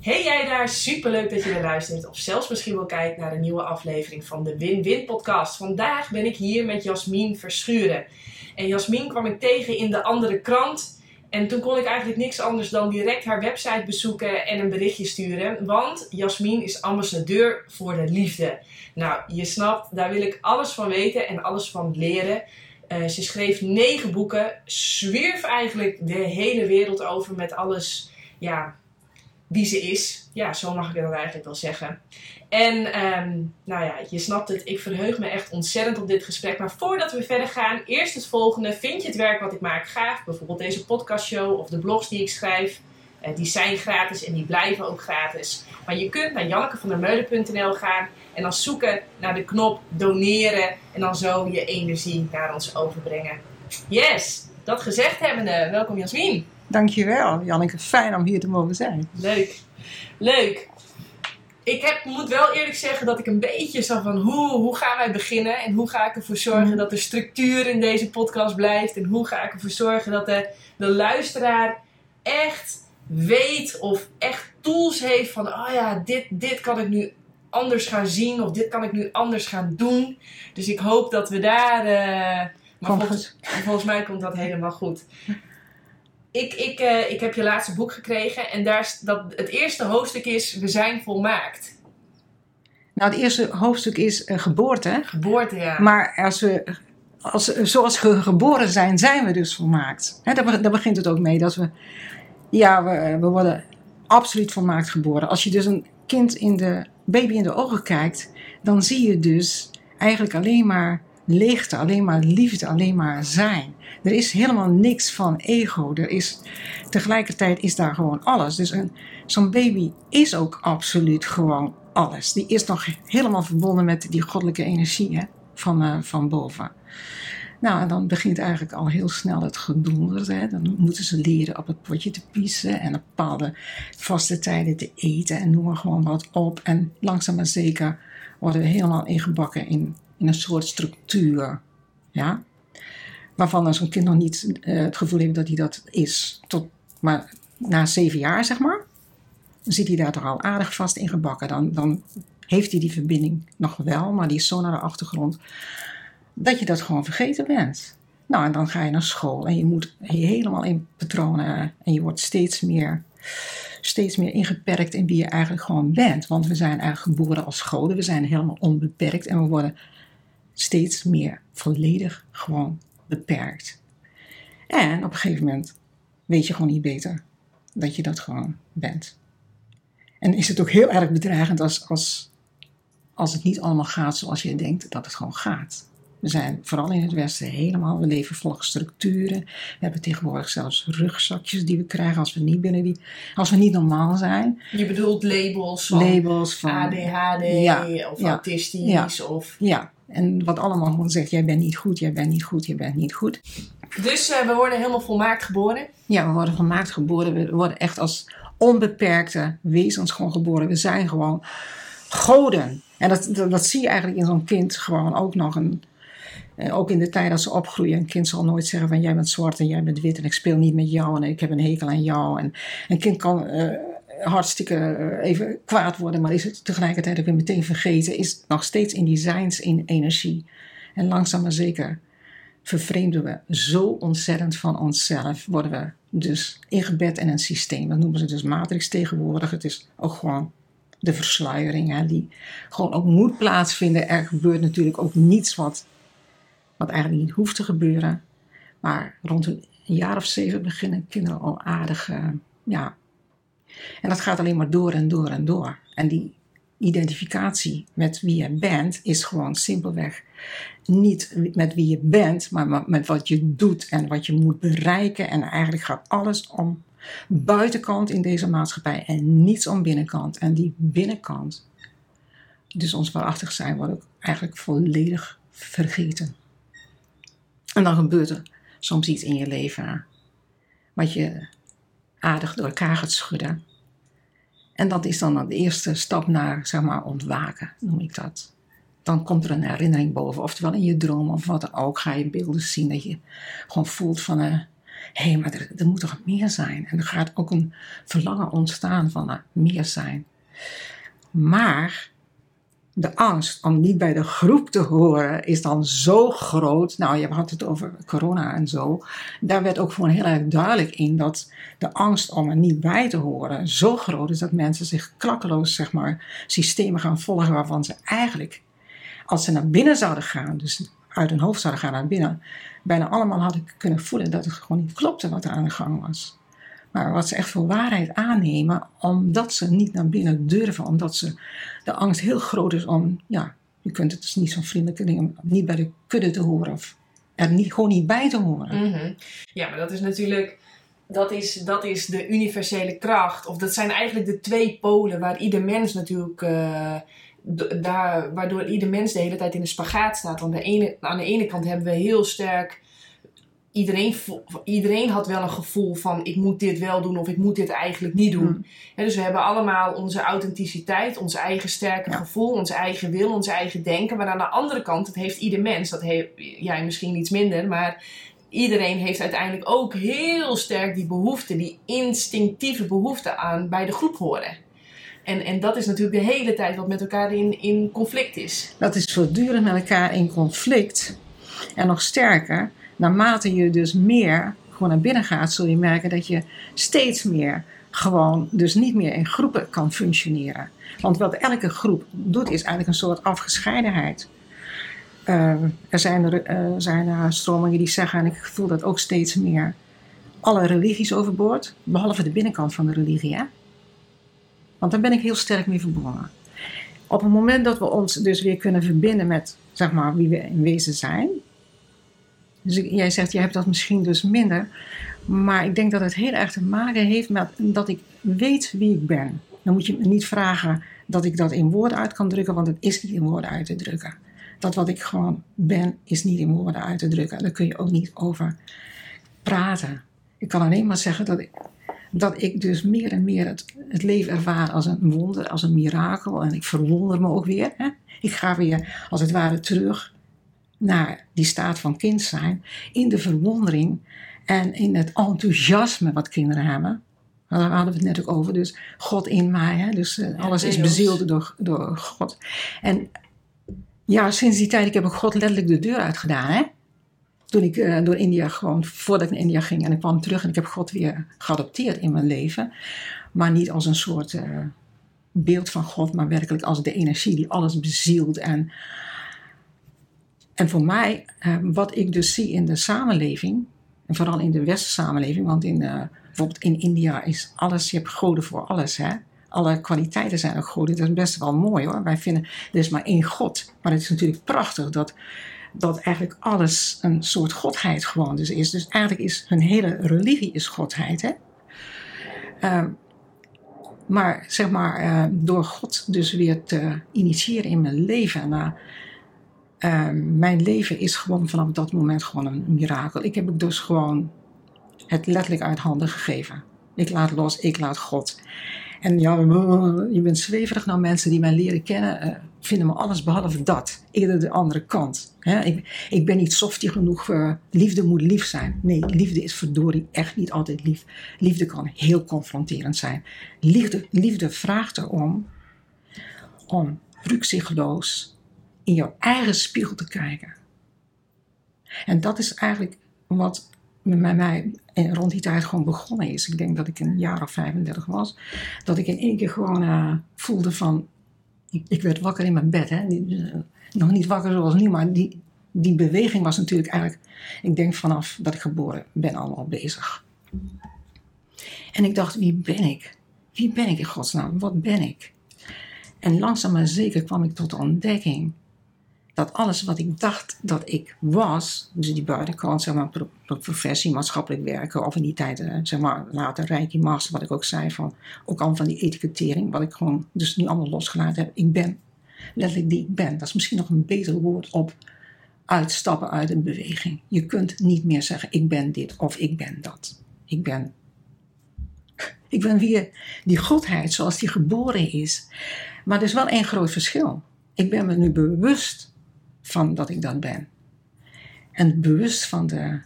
Hey jij daar, superleuk dat je weer luistert of zelfs misschien wel kijkt naar een nieuwe aflevering van de Win-Win podcast. Vandaag ben ik hier met Jasmin Verschuren. En Jasmin kwam ik tegen in de andere krant en toen kon ik eigenlijk niks anders dan direct haar website bezoeken en een berichtje sturen. Want Jasmin is ambassadeur voor de liefde. Nou, je snapt, daar wil ik alles van weten en alles van leren. Uh, ze schreef negen boeken, zwierf eigenlijk de hele wereld over met alles ja, wie ze is. Ja, zo mag ik dat eigenlijk wel zeggen. En um, nou ja, je snapt het, ik verheug me echt ontzettend op dit gesprek. Maar voordat we verder gaan, eerst het volgende. Vind je het werk wat ik maak gaaf? Bijvoorbeeld deze podcastshow of de blogs die ik schrijf. Uh, die zijn gratis en die blijven ook gratis. Maar je kunt naar jannekevandermeulen.nl gaan en dan zoeken naar de knop doneren. En dan zo je energie naar ons overbrengen. Yes, dat gezegd hebbende, welkom Jasmin. Dankjewel, Janneke. Fijn om hier te mogen zijn. Leuk. Leuk. Ik heb, moet wel eerlijk zeggen dat ik een beetje zo van hoe, hoe gaan wij beginnen en hoe ga ik ervoor zorgen mhm. dat er structuur in deze podcast blijft en hoe ga ik ervoor zorgen dat de, de luisteraar echt weet of echt tools heeft van oh ja, dit, dit kan ik nu anders gaan zien of dit kan ik nu anders gaan doen. Dus ik hoop dat we daar. Uh, maar volgens, volgens, mij komt dat helemaal goed ik, ik, uh, ik heb je laatste boek gekregen en daar, dat, het eerste hoofdstuk is We zijn volmaakt. Nou, het eerste hoofdstuk is uh, geboorte. Geboorte, ja. Maar als we, als, zoals we geboren zijn, zijn we dus volmaakt. He, daar, daar, begint het ook mee. Dat we, ja, we, we worden absoluut volmaakt geboren. Als je dus een kind in de baby in de ogen kijkt, dan zie je dus eigenlijk alleen maar leegte, alleen maar liefde, alleen maar zijn. Er is helemaal niks van ego. Er is, tegelijkertijd is daar gewoon alles. Dus zo'n baby is ook absoluut gewoon alles. Die is nog helemaal verbonden met die goddelijke energie van, uh, van boven. Nou, en dan begint eigenlijk al heel snel het gedonder. Hè. Dan moeten ze leren op het potje te piezen en op bepaalde vaste tijden te eten en noem maar gewoon wat op. En langzaam maar zeker worden we helemaal ingebakken in in een soort structuur. Ja? Waarvan zo'n kind nog niet uh, het gevoel heeft dat hij dat is. Tot, maar na zeven jaar, zeg maar, zit hij daar toch al aardig vast in gebakken. Dan, dan heeft hij die verbinding nog wel, maar die is zo naar de achtergrond dat je dat gewoon vergeten bent. Nou, en dan ga je naar school en je moet helemaal in patronen en je wordt steeds meer, steeds meer ingeperkt in wie je eigenlijk gewoon bent. Want we zijn eigenlijk geboren als goden, we zijn helemaal onbeperkt en we worden steeds meer volledig gewoon beperkt. En op een gegeven moment weet je gewoon niet beter dat je dat gewoon bent. En is het ook heel erg bedreigend als, als, als het niet allemaal gaat zoals je denkt dat het gewoon gaat. We zijn vooral in het Westen helemaal, we leven volgens structuren. We hebben tegenwoordig zelfs rugzakjes die we krijgen als we niet binnen die, als we niet normaal zijn. Je bedoelt labels van, labels van ADHD of autistisch of... Ja, en wat allemaal gewoon zegt, jij bent niet goed, jij bent niet goed, jij bent niet goed. Dus uh, we worden helemaal volmaakt geboren? Ja, we worden volmaakt geboren. We worden echt als onbeperkte wezens gewoon geboren. We zijn gewoon goden. En dat, dat, zie je eigenlijk in zo'n kind gewoon ook nog. Een, uh, ook in de tijd dat ze opgroeien. Een kind zal nooit zeggen van jij bent zwart en jij bent wit en ik speel niet met jou en ik heb een hekel aan jou. En een kind kan... Uh, hartstikke eh, even kwaad worden, maar is het tegelijkertijd ook weer meteen vergeten, is nog steeds in die zijns in energie. En langzaam maar zeker vervreemden we zo ontzettend van onszelf, worden we dus ingebed in een systeem. Dat noemen ze dus matrix tegenwoordig. Het is ook gewoon de versluiering hè, die gewoon ook moet plaatsvinden. Er gebeurt natuurlijk ook niets wat, wat eigenlijk niet hoeft te gebeuren. Maar rond een jaar of zeven beginnen kinderen al aardig ja, en dat gaat alleen maar door en door en door. En die identificatie met wie je bent is gewoon simpelweg niet met wie je bent, maar met wat je doet en wat je moet bereiken. En eigenlijk gaat alles om buitenkant in deze maatschappij en niets om binnenkant. En die binnenkant, dus ons waarachtig zijn, wordt ook eigenlijk volledig vergeten. En dan gebeurt er soms iets in je leven wat je aardig door elkaar gaat schudden. En dat is dan de eerste stap naar, zeg maar, ontwaken, noem ik dat. Dan komt er een herinnering boven, oftewel in je droom of wat dan ook, ga je beelden zien dat je gewoon voelt van, uh, hé, maar er, er, moet toch meer zijn. En er gaat ook een verlangen ontstaan van er meer zijn. Maar de angst om niet bij de groep te horen is dan zo groot. Nou, je had het over corona en zo. Daar werd ook gewoon heel erg duidelijk in dat de angst om er niet bij te horen zo groot is dat mensen zich klakkeloos, zeg maar, systemen gaan volgen waarvan ze eigenlijk, als ze naar binnen zouden gaan, dus uit hun hoofd zouden gaan naar binnen, bijna allemaal hadden kunnen voelen dat het gewoon niet klopte wat er aan de gang was. Maar wat ze echt voor waarheid aannemen, omdat ze niet naar binnen durven, omdat ze de angst heel groot is om, ja, je kunt het dus niet zo'n vriendelijke ding, om niet bij de kudde te horen of er niet, gewoon niet bij te horen. Mhm. Ja, maar dat is natuurlijk, dat is, dat is de universele kracht. Of dat zijn eigenlijk de twee polen waar ieder mens natuurlijk, uh, daar, waardoor ieder mens de hele tijd in een spagaat staat. Want ene, aan de ene kant hebben we heel sterk iedereen, iedereen had wel een gevoel van ik moet dit wel doen of ik moet dit eigenlijk niet doen. Hmm. dus we hebben allemaal onze authenticiteit, ons eigen sterke gevoel, ons eigen wil, ons eigen denken. Maar aan de andere kant, dat heeft ieder mens, dat heeft jij misschien iets minder, maar iedereen heeft uiteindelijk ook heel sterk die behoefte, die instinctieve behoefte aan bij de groep horen. En, en dat is natuurlijk de hele tijd wat met elkaar in, in conflict is. Dat is voortdurend met elkaar in conflict. En nog sterker, naarmate je dus meer gewoon naar binnen gaat, zul je merken dat je steeds meer gewoon dus niet meer in groepen kan functioneren. Want wat elke groep doet is eigenlijk een soort afgescheidenheid. Uh, er zijn, er, uh, zijn uh, stromingen die zeggen, en ik voel dat ook steeds meer, alle religies overboord, behalve de binnenkant van de religie. Hè? Want daar ben ik heel sterk mee verbonden. Op het moment dat we ons dus weer kunnen verbinden met zeg maar, wie we in wezen zijn, dus jij zegt, jij hebt dat misschien dus minder. Maar ik denk dat het heel erg te maken heeft met dat ik weet wie ik ben. Dan moet je me niet vragen dat ik dat in woorden uit kan drukken, want het is niet in woorden uit te drukken. Dat wat ik gewoon ben, is niet in woorden uit te drukken. Daar kun je ook niet over praten. Ik kan alleen maar zeggen dat ik, dat ik dus meer en meer het, het leven ervaar als een wonder, als een mirakel. En ik verwonder me ook weer. Hè? Ik ga weer als het ware terug naar die staat van kind zijn, in de verwondering en in het enthousiasme wat kinderen hebben. Daar hadden we het net ook over. Dus God in mij. Hè? Dus uh, alles is bezield door, door God. En ja, sinds die tijd, ik heb ook God letterlijk de deur uitgedaan. Hè? Toen ik uh, door India gewoon, voordat ik naar India ging en ik kwam terug en ik heb God weer geadopteerd in mijn leven. Maar niet als een soort uh, beeld van God, maar werkelijk als de energie die alles bezielt en en voor mij, eh, wat ik dus zie in de samenleving, en vooral in de westerse samenleving, want in, uh, bijvoorbeeld in India is alles, je hebt goden voor alles, hè. Alle kwaliteiten zijn ook goden, dat is best wel mooi hoor. Wij vinden, er is maar één God. Maar het is natuurlijk prachtig dat, dat eigenlijk alles een soort godheid gewoon dus is. Dus eigenlijk is hun hele religie is godheid, hè. Uh, maar zeg maar, uh, door God dus weer te initiëren in mijn leven, na Ehm, mijn leven is gewoon vanaf dat moment gewoon een mirakel. Ik heb het dus gewoon het letterlijk uit handen gegeven. Ik laat los, ik laat God. En ja, je bent zweverig. Nou, mensen die mij leren kennen uh, vinden me alles behalve dat. Eerder de andere kant. Ik, ik, ben niet softie genoeg. Uh, liefde moet lief zijn. Nee, liefde is verdorie echt niet altijd lief. Liefde kan heel confronterend zijn. Liefde, liefde vraagt erom om rukzichtloos in jouw eigen spiegel te kijken. En dat is eigenlijk wat met mij rond die tijd gewoon begonnen is. Ik denk dat ik een jaar of 35 was. Dat ik in één keer gewoon uh, voelde van... Ik, ik, werd wakker in mijn bed. Hè. Die, nog niet wakker zoals nu, maar die, die beweging was natuurlijk eigenlijk... Ik denk vanaf dat ik geboren ben allemaal bezig. En ik dacht, wie ben ik? Wie ben ik in godsnaam? Wat ben ik? En langzaam maar zeker kwam ik tot de ontdekking dat alles wat ik dacht dat ik was, dus die buitenkant, zeg maar, professie, maatschappelijk werken, of in die tijd, zeg maar, later Reiki Master, wat ik ook zei, van, ook al van die etikettering, wat ik gewoon dus nu allemaal losgelaten heb. Ik ben, letterlijk die ik ben. Dat is misschien nog een beter woord op uitstappen uit een beweging. Je kunt niet meer zeggen, ik ben dit of ik ben dat. Ik ben, ik ben weer die godheid zoals die geboren is. Maar er is wel één groot verschil. Ik ben me nu bewust van dat ik dat ben. En bewust van de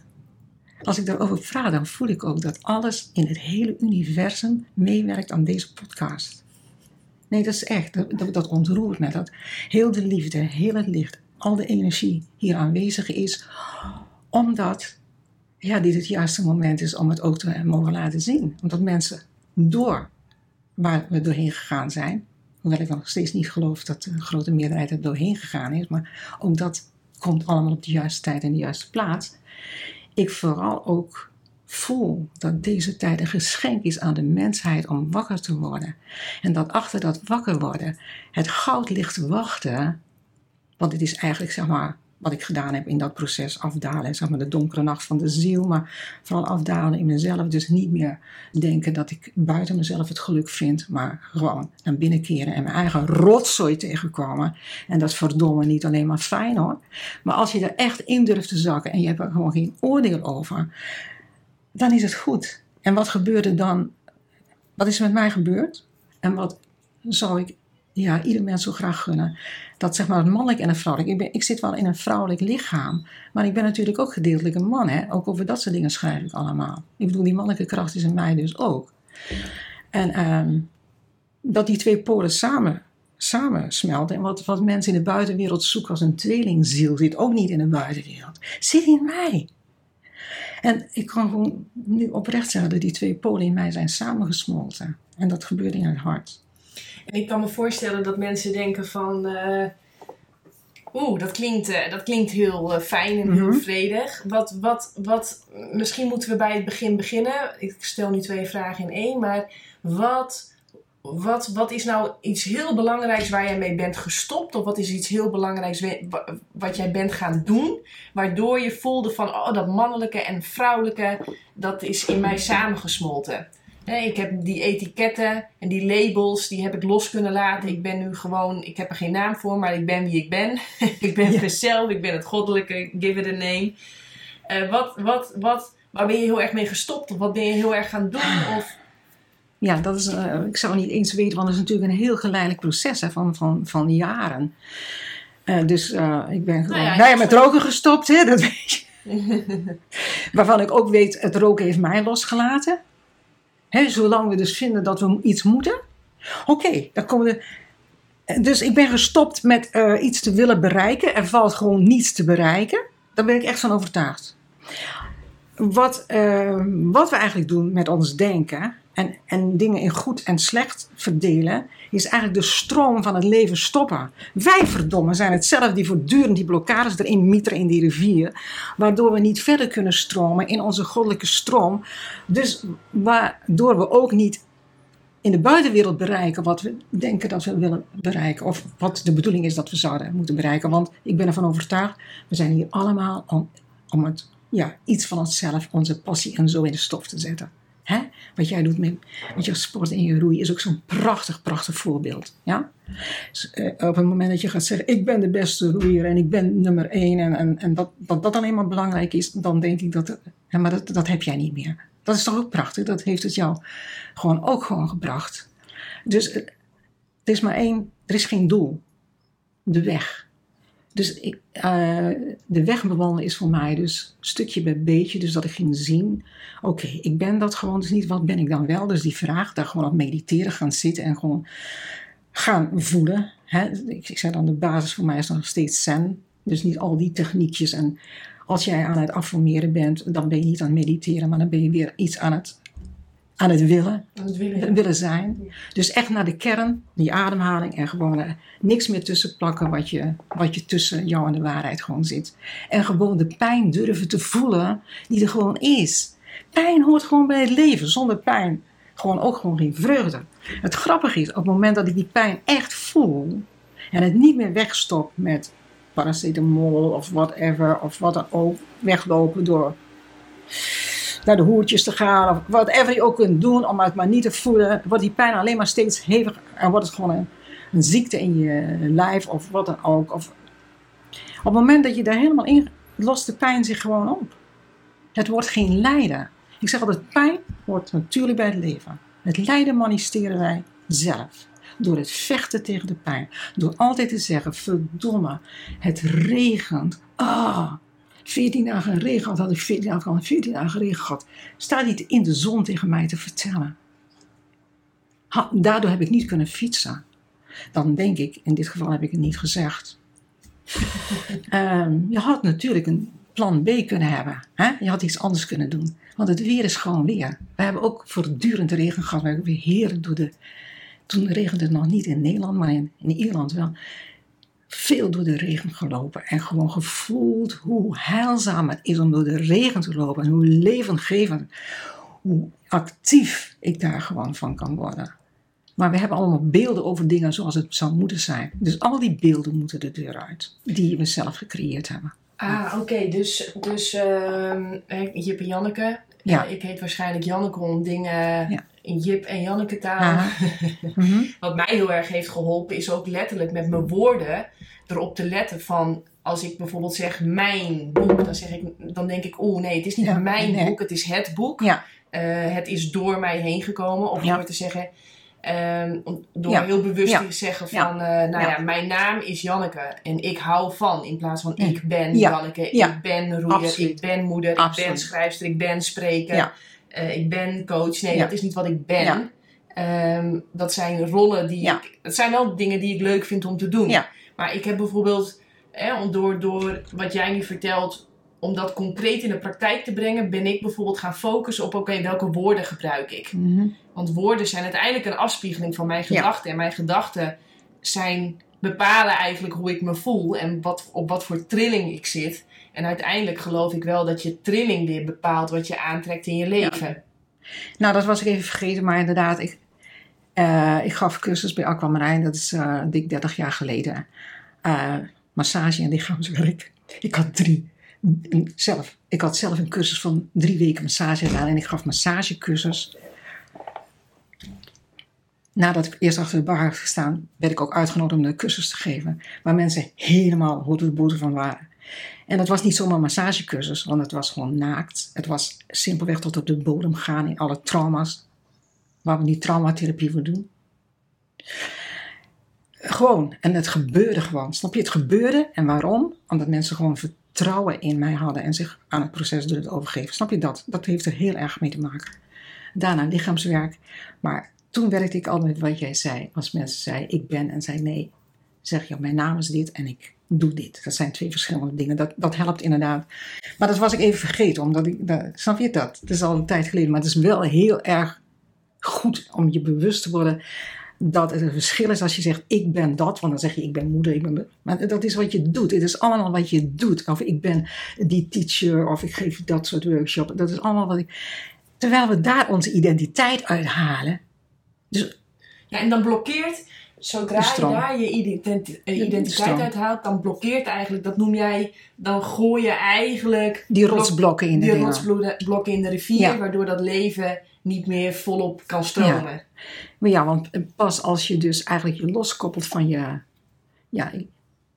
als ik daarover praat, dan voel ik ook dat alles in het hele universum meewerkt aan deze podcast. Nee, dat is echt, dat, dat ontroert me. Dat heel de liefde, heel het licht, al de energie hier aanwezig is, omdat ja, dit het juiste moment is om het ook te mogen laten zien. Omdat mensen door waar we doorheen gegaan zijn, hoewel ik nog steeds niet geloof dat de grote meerderheid er doorheen gegaan is, maar ook dat komt allemaal op de juiste tijd en de juiste plaats. Ik vooral ook voel dat deze tijd een geschenk is aan de mensheid om wakker te worden. En dat achter dat wakker worden het goud ligt te wachten. Want het is eigenlijk, zeg maar, wat ik gedaan heb in dat proces afdalen, zeg maar de donkere nacht van de ziel, maar vooral afdalen in mezelf. Dus niet meer denken dat ik buiten mezelf het geluk vind, maar gewoon naar binnen keren en mijn eigen rotzooi tegenkomen. En dat verdomme niet alleen maar fijn hoor. Maar als je er echt in durft te zakken en je hebt er gewoon geen oordeel over, dan is het goed. En wat gebeurde dan? Wat is met mij gebeurd? En wat zou ik ja, ieder mens zo graag gunnen? Dat zeg maar het mannelijk en het vrouwelijk. Ik, ben, ik zit wel in een vrouwelijk lichaam, maar ik ben natuurlijk ook gedeeltelijk een man. Hè? Ook over dat soort dingen schrijf ik allemaal. Ik bedoel, die mannelijke kracht is in mij dus ook. En ehm, dat die twee polen samen, samen smelten. En wat, wat mensen in de buitenwereld zoeken als een tweelingziel, zit ook niet in de buitenwereld. Zit in mij. En ik kan gewoon nu oprecht zeggen dat die twee polen in mij zijn samengesmolten. En dat gebeurt in het hart. En ik kan me voorstellen dat mensen denken van... Uh, Oeh, dat klinkt, uh, dat klinkt heel uh, fijn en heel mm -hmm. vredig. Wat, wat, wat, misschien moeten we bij het begin beginnen. Ik stel nu twee vragen in één. Maar wat, wat, wat is nou iets heel belangrijks waar jij mee bent gestopt? Of wat is iets heel belangrijks wat jij bent gaan doen? Waardoor je voelde van, oh, dat mannelijke en vrouwelijke, dat is in mij samengesmolten. Ik heb die etiketten en die labels, die heb ik los kunnen laten. Ik ben nu gewoon, ik heb er geen naam voor, maar ik ben wie ik ben. ik ben ja. mezelf, ik ben het goddelijke, give it a name. Uh, wat, wat, wat, waar ben je heel erg mee gestopt? Of wat ben je heel erg gaan doen? Of... Ja, dat is, uh, ik zou niet eens weten, want het is natuurlijk een heel geleidelijk proces hè, van, van, van jaren. Uh, dus ik ben gewoon nou ja, ja, met roken gestopt, hè, dat weet je. Waarvan ik ook weet, het roken heeft mij losgelaten. Zolang we dus vinden dat we iets moeten. Oké, dan komen we. Dus ik ben gestopt met uh, iets te willen bereiken. Er valt gewoon niets te bereiken. Daar ben ik echt van overtuigd. Wat, uh, wat we eigenlijk doen met ons denken en, en dingen in goed en slecht verdelen, is eigenlijk de stroom van het leven stoppen. Wij verdomme zijn het zelf die voortdurend die blokkades erin mieteren in die rivier, waardoor we niet verder kunnen stromen in onze goddelijke stroom. Dus waardoor we ook niet in de buitenwereld bereiken wat we denken dat we willen bereiken. Of wat de bedoeling is dat we zouden moeten bereiken. Want ik ben ervan overtuigd, we zijn hier allemaal om, om het, ja, iets van onszelf, onze passie en zo in de stof te zetten. Hè? Wat jij doet met, met je sport en je roei is ook zo'n prachtig, prachtig voorbeeld. Ja? Dus, uh, op het moment dat je gaat zeggen, ik ben de beste roeier en ik ben nummer één en, en, en dat, dat dat alleen maar belangrijk is, dan denk ik dat, hè, maar dat, dat heb jij niet meer. Dat is toch ook prachtig? Dat heeft het jou gewoon ook gewoon gebracht. Dus uh, er is maar één, er is geen doel. De weg. Dus ik, uh, de weg bewandelen is voor mij dus stukje bij beetje. Dus dat ik ging zien, oké, ik ben dat gewoon. Dus niet wat ben ik dan wel. Dus die vraag, daar gewoon aan mediteren, gaan zitten en gewoon gaan voelen. Hè? Ik, ik zei dan, de basis voor mij is nog steeds zen. Dus niet al die techniekjes. En als jij aan het affirmeren bent, dan ben je niet aan het mediteren, maar dan ben je weer iets aan het aan het willen, aan het willen, willen zijn. Dus echt naar de kern, die ademhaling en gewoon er niks meer tussen plakken wat je, wat je tussen jou en de waarheid gewoon zit. En gewoon de pijn durven te voelen die er gewoon is. Pijn hoort gewoon bij het leven. Zonder pijn gewoon ook gewoon geen vreugde. Het grappige is, op het moment dat ik die pijn echt voel en het niet meer wegstop met paracetamol of whatever of wat dan ook, weglopen door naar de hoertjes te gaan of whatever je ook kunt doen om het maar niet te voelen, wordt die pijn alleen maar steeds heviger en wordt het gewoon een, ziekte in je lijf of wat dan ook. Of, op het moment dat je daar helemaal in lost de pijn zich gewoon op. Het wordt geen lijden. Ik zeg altijd, pijn hoort natuurlijk bij het leven. Het lijden manifesteren wij zelf. Door het vechten tegen de pijn. Door altijd te zeggen, verdomme, het regent. Ah, 14 dagen regen gehad, had ik 14 dagen, al 14 dagen regen gehad. Sta niet in de zon tegen mij te vertellen. Ha, daardoor heb ik niet kunnen fietsen. Dan denk ik, in dit geval heb ik het niet gezegd. Ehm, je had natuurlijk een plan B kunnen hebben. Hè? Je had iets anders kunnen doen. Want het weer is gewoon weer. We hebben ook voortdurend regen gehad. We hebben weer heren door de... Toen regende het nog niet in Nederland, maar in, in Ierland wel. Veel door de regen gelopen. En gewoon gevoeld hoe heilzaam het is om door de regen te lopen. En hoe levendgevend, hoe actief ik daar gewoon van kan worden. Maar we hebben allemaal beelden over dingen zoals het zou moeten zijn. Dus al die beelden moeten de deur uit. Die we zelf gecreëerd hebben. Ah, oké. Dus, dus hè, Jip en Janneke. Ja. Eh, ik heet waarschijnlijk Janneke om dingen Ja. In Jip en Janneke taal. Mhm. Wat mij heel erg heeft geholpen is ook letterlijk met mijn woorden erop te letten van... Als ik bijvoorbeeld zeg mijn boek, dan, zeg ik, dan denk ik, oh nee, het is niet Ja, mijn nee. boek, het is het boek. Ja. Eh, het is door mij heen gekomen. Of Ja. door te zeggen, ehm, door heel bewust te zeggen van, eh, nou ja. Mijn naam is Janneke en ik hou van. In plaats van Ja. ik ben Ja. Janneke, Ja. ik ben roeier, Absoluut. ik ben moeder, ik ben schrijfster, ik ben spreker, Eh, ik ben coach. Nee, Ja. dat is niet wat ik ben. Ja. Ehm, dat zijn rollen die Ja. ik. Het zijn wel dingen die ik leuk vind om te doen. Ja. Maar ik heb bijvoorbeeld, hè, om door, door wat jij nu vertelt, om dat concreet in de praktijk te brengen, ben ik bijvoorbeeld gaan focussen op: oké, welke woorden gebruik ik? Mhm. Want woorden zijn uiteindelijk een afspiegeling van mijn Ja. gedachten. En mijn gedachten zijn, bepalen eigenlijk hoe ik me voel en wat, op wat voor trilling ik zit. En uiteindelijk geloof ik wel dat je trilling weer bepaalt wat je aantrekt in je leven. Nou, dat was ik even vergeten, maar inderdaad, ik, eh, ik gaf cursus bij Aquamarijn, dat is eh, dik 30 jaar geleden. Eh, massage en lichaamswerk. Ik had drie. Zelf. Ik had zelf een cursus van drie weken massage gedaan en ik gaf massagecursus. Nadat ik eerst achter de bar had gestaan, werd ik ook uitgenodigd om de cursus te geven. Waar mensen helemaal hoorde de van waren. En dat was niet zomaar massagecursus, want het was gewoon naakt. Het was simpelweg tot op de bodem gaan in alle trauma's. Waar we nu traumatherapie voor doen. Gewoon. En het gebeurde gewoon. Snap je? Het gebeurde. En waarom? Omdat mensen gewoon vertrouwen in mij hadden en zich aan het proces durfden overgeven. Snap je dat? Dat heeft er heel erg mee te maken. Daarna lichaamswerk. Maar toen werkte ik altijd wat jij zei. Als mensen zeiden ik ben en zei nee. Zeg je mijn naam is dit en ik doe dit. Dat zijn twee verschillende dingen. Dat, dat helpt inderdaad. Maar dat was ik even vergeten. Omdat ik, dat, snap je dat? Het is al een tijd geleden. Maar het is wel heel erg goed om je bewust te worden dat het een verschil is als je zegt ik ben dat, want dan zeg je ik ben moeder, ik ben. Maar dat is wat je doet. Het is allemaal wat je doet. Of ik ben die teacher, of ik geef dat soort workshop. Dat is allemaal wat ik. Terwijl we daar onze identiteit uithalen. Dus Ja, en dan blokkeert, zodra je daar je eh, de identiteit uithaalt, dan blokkeert eigenlijk, dat noem jij, dan gooi je eigenlijk die rotsblokken in de die dingen. rotsblokken in de rivier, Ja. waardoor dat leven niet meer volop kan stromen. Maar ja, want pas als je dus eigenlijk je loskoppelt van je, ja,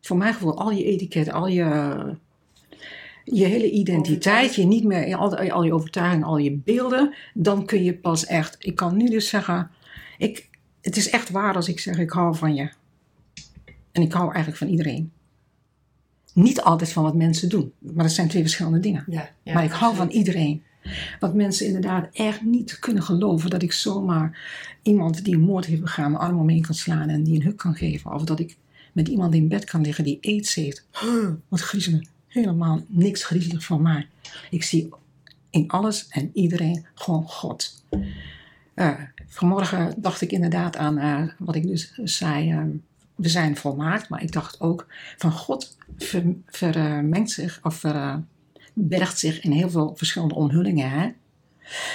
voor mijn gevoel, al je etiketten, al je, je hele identiteit, je niet meer, al, al je overtuigingen, al je beelden, dan kun je pas echt, ik kan nu dus zeggen, ik, het is echt waar als ik zeg ik hou van je. En ik hou eigenlijk van iedereen. Niet altijd van wat mensen doen, maar dat zijn twee verschillende dingen. Ja, ja, maar ik hou van iedereen. Want mensen inderdaad echt niet kunnen geloven dat ik zomaar iemand die een moord heeft begaan mijn arm omheen kan slaan en die een huk kan geven. Of dat ik met iemand in bed kan liggen die aids heeft. Wat griezelig. Helemaal niks griezelig van mij. Ik zie in alles en iedereen gewoon God. Eh, vanmorgen dacht ik inderdaad aan eh, wat ik dus zei. eh, we zijn volmaakt, maar ik dacht ook van God ver- vermengt zich of ver, bergt zich in heel veel verschillende omhullingen.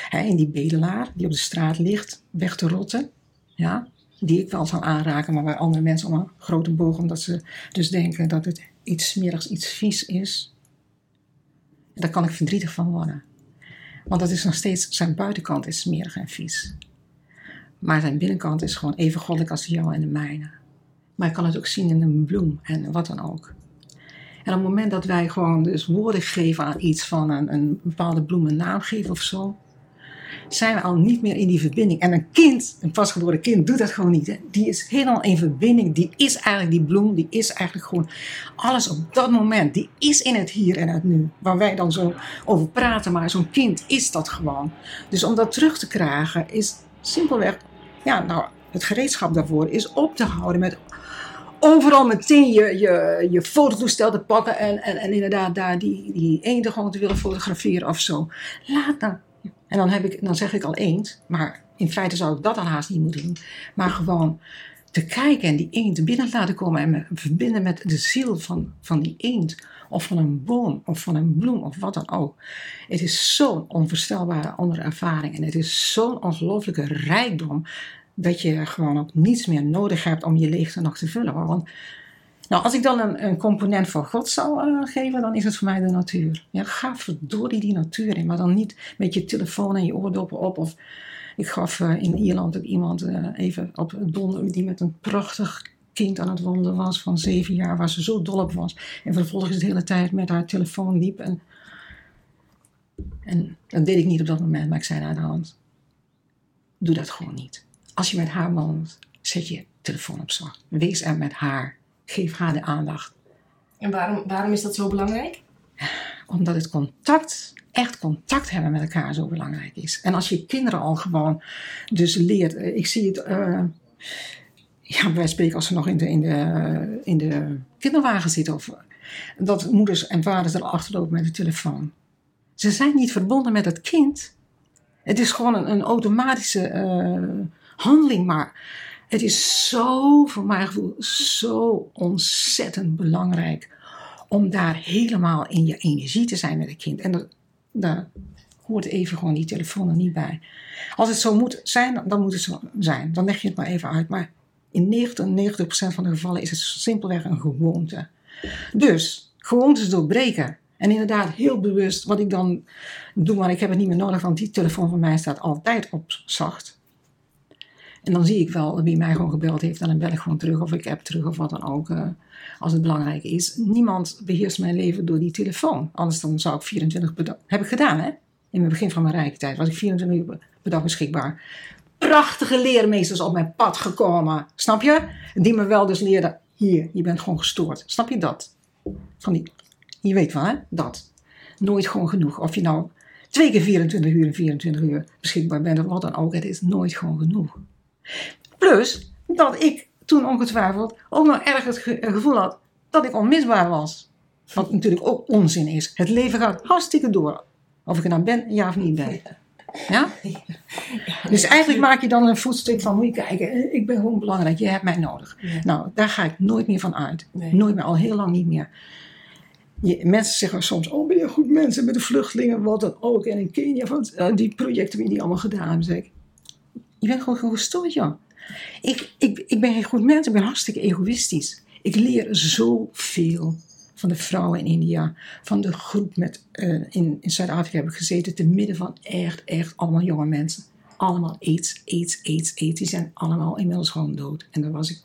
Hè? In die bedelaar die op de straat ligt, weg te rotten. Ja? Die ik wel zal aanraken, maar waar andere mensen om een grote boog, omdat ze dus denken dat het iets smerigs, iets vies is. Daar kan ik verdrietig van worden. Want dat is nog steeds, zijn buitenkant is smerig en vies. Maar zijn binnenkant is gewoon even goddelijk als jouwe en de mijne. Maar ik kan het ook zien in een bloem en wat dan ook. En op het moment dat wij gewoon dus woorden geven aan iets van een, een bepaalde bloem een naam geven of zo. Zijn we al niet meer in die verbinding. En een kind, een pasgeboren kind, doet dat gewoon niet. Die is helemaal in verbinding. Die is eigenlijk die bloem. Die is eigenlijk gewoon alles op dat moment. Die is in het hier en het nu. Waar wij dan zo over praten. Maar zo'n kind is dat gewoon. Dus om dat terug te krijgen is simpelweg... Ja, nou, het gereedschap daarvoor is op te houden met overal meteen je, je, je fototoestel te pakken en, en, en inderdaad daar die, die eenden gewoon te willen fotograferen of zo. Laat dan. En dan, heb ik, dan zeg ik al eend, maar in feite zou ik dat dan haast niet moeten doen. Maar gewoon te kijken en die eend binnen laten komen en me verbinden met de ziel van, van die eend. Of van een boom, of van een bloem, of wat dan ook. Het is zo'n onvoorstelbare andere ervaring. En het is zo'n ongelooflijke rijkdom dat je gewoon ook niets meer nodig hebt om je leegte nog te vullen. Want nou, als ik dan een, een component van God zou uh, geven, dan is het voor mij de natuur. Ja, ga verdorie die natuur in, maar dan niet met je telefoon en je oordoppen op. Of ik gaf uh, in Ierland ook iemand uh, even op het donder die met een prachtig kind aan het wandelen was van zeven jaar, waar ze zo dol op was. En vervolgens de hele tijd met haar telefoon liep. En, en dat deed ik niet op dat moment, maar ik zei naar de hand: doe dat gewoon niet. Als je met haar wandelt, zet je telefoon op zak. Wees er met haar. Geef haar de aandacht. En waarom, waarom is dat zo belangrijk? Omdat het contact, echt contact hebben met elkaar zo belangrijk is. En als je kinderen al gewoon dus leert. eh, Ik zie het, uh, ja, wij spreken als ze nog in de, in de, in de kinderwagen zitten. Of, dat moeders en vaders er achterlopen met de telefoon. Ze zijn niet verbonden met het kind. Het is gewoon een, een automatische uh, handeling, maar het is zo, voor mijn gevoel, zo ontzettend belangrijk om daar helemaal in je energie te zijn met het kind. En daar hoort even gewoon die telefoon er niet bij. Als het zo moet zijn, dan moet het zo zijn. Dan leg je het maar even uit. Maar in 90, 90% van de gevallen is het simpelweg een gewoonte. Dus, gewoontes doorbreken. En inderdaad, heel bewust wat ik dan doe, maar ik heb het niet meer nodig, want die telefoon van mij staat altijd op zacht. En dan zie ik wel wie mij gewoon gebeld heeft. En dan bel ik gewoon terug of ik app terug of wat dan ook. Uh, als het belangrijk is. Niemand beheerst mijn leven door die telefoon. Anders dan zou ik 24 per dag... Heb ik gedaan hè. In het begin van mijn rijke tijd was ik 24 uur per dag beschikbaar. Prachtige leermeesters op mijn pad gekomen. Snap je? Die me wel dus leerden. Hier, je bent gewoon gestoord. Snap je dat? Van die, je weet wel hè. Dat. Nooit gewoon genoeg. Of je nou twee keer 24 uur en 24 uur beschikbaar bent of wat dan ook. Het is nooit gewoon genoeg. Plus dat ik toen ongetwijfeld ook nog erg het gevoel had dat ik onmisbaar was. Wat natuurlijk ook onzin is. Het leven gaat hartstikke door. Of ik er nou ben, ja of niet ben. Ja? Dus eigenlijk maak je dan een voetstuk van, moet je kijken, ik ben gewoon belangrijk, je hebt mij nodig. Ja. Nou, daar ga ik nooit meer van uit. Nee. Nooit meer, al heel lang niet meer. Je, mensen zeggen soms, oh ben je goed mensen met de vluchtelingen, wat dan ook. En in Kenia, van, uh, die projecten die allemaal gedaan. Zeg ik, je bent gewoon gestoord, Jan. Ik, ik, ik ben geen goed mens, ik ben hartstikke egoïstisch. Ik leer zoveel van de vrouwen in India, van de groep met, uh, in, in Zuid-Afrika heb ik gezeten, te midden van echt, echt allemaal jonge mensen. Allemaal aids, aids, aids, aids. Die zijn allemaal inmiddels gewoon dood. En daar was ik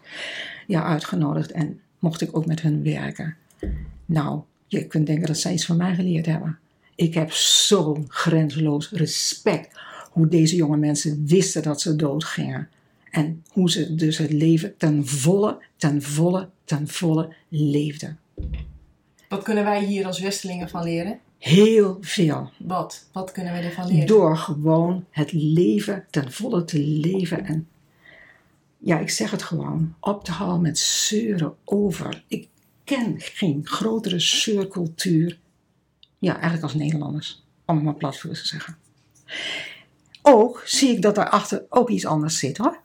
ja, uitgenodigd en mocht ik ook met hun werken. Nou, je kunt denken dat zij iets van mij geleerd hebben. Ik heb zo'n grenzeloos respect hoe deze jonge mensen wisten dat ze dood gingen. En hoe ze dus het leven ten volle, ten volle, ten volle leefden. Wat kunnen wij hier als Westelingen van leren? Heel veel. Wat? Wat kunnen wij ervan leren? Door gewoon het leven ten volle te leven. En ja, ik zeg het gewoon, op te houden met zeuren over. Ik ken geen grotere zeurcultuur. Ja, eigenlijk als Nederlanders. Om het maar plat voor te zeggen. Ook zie ik dat daarachter ook iets anders zit hoor.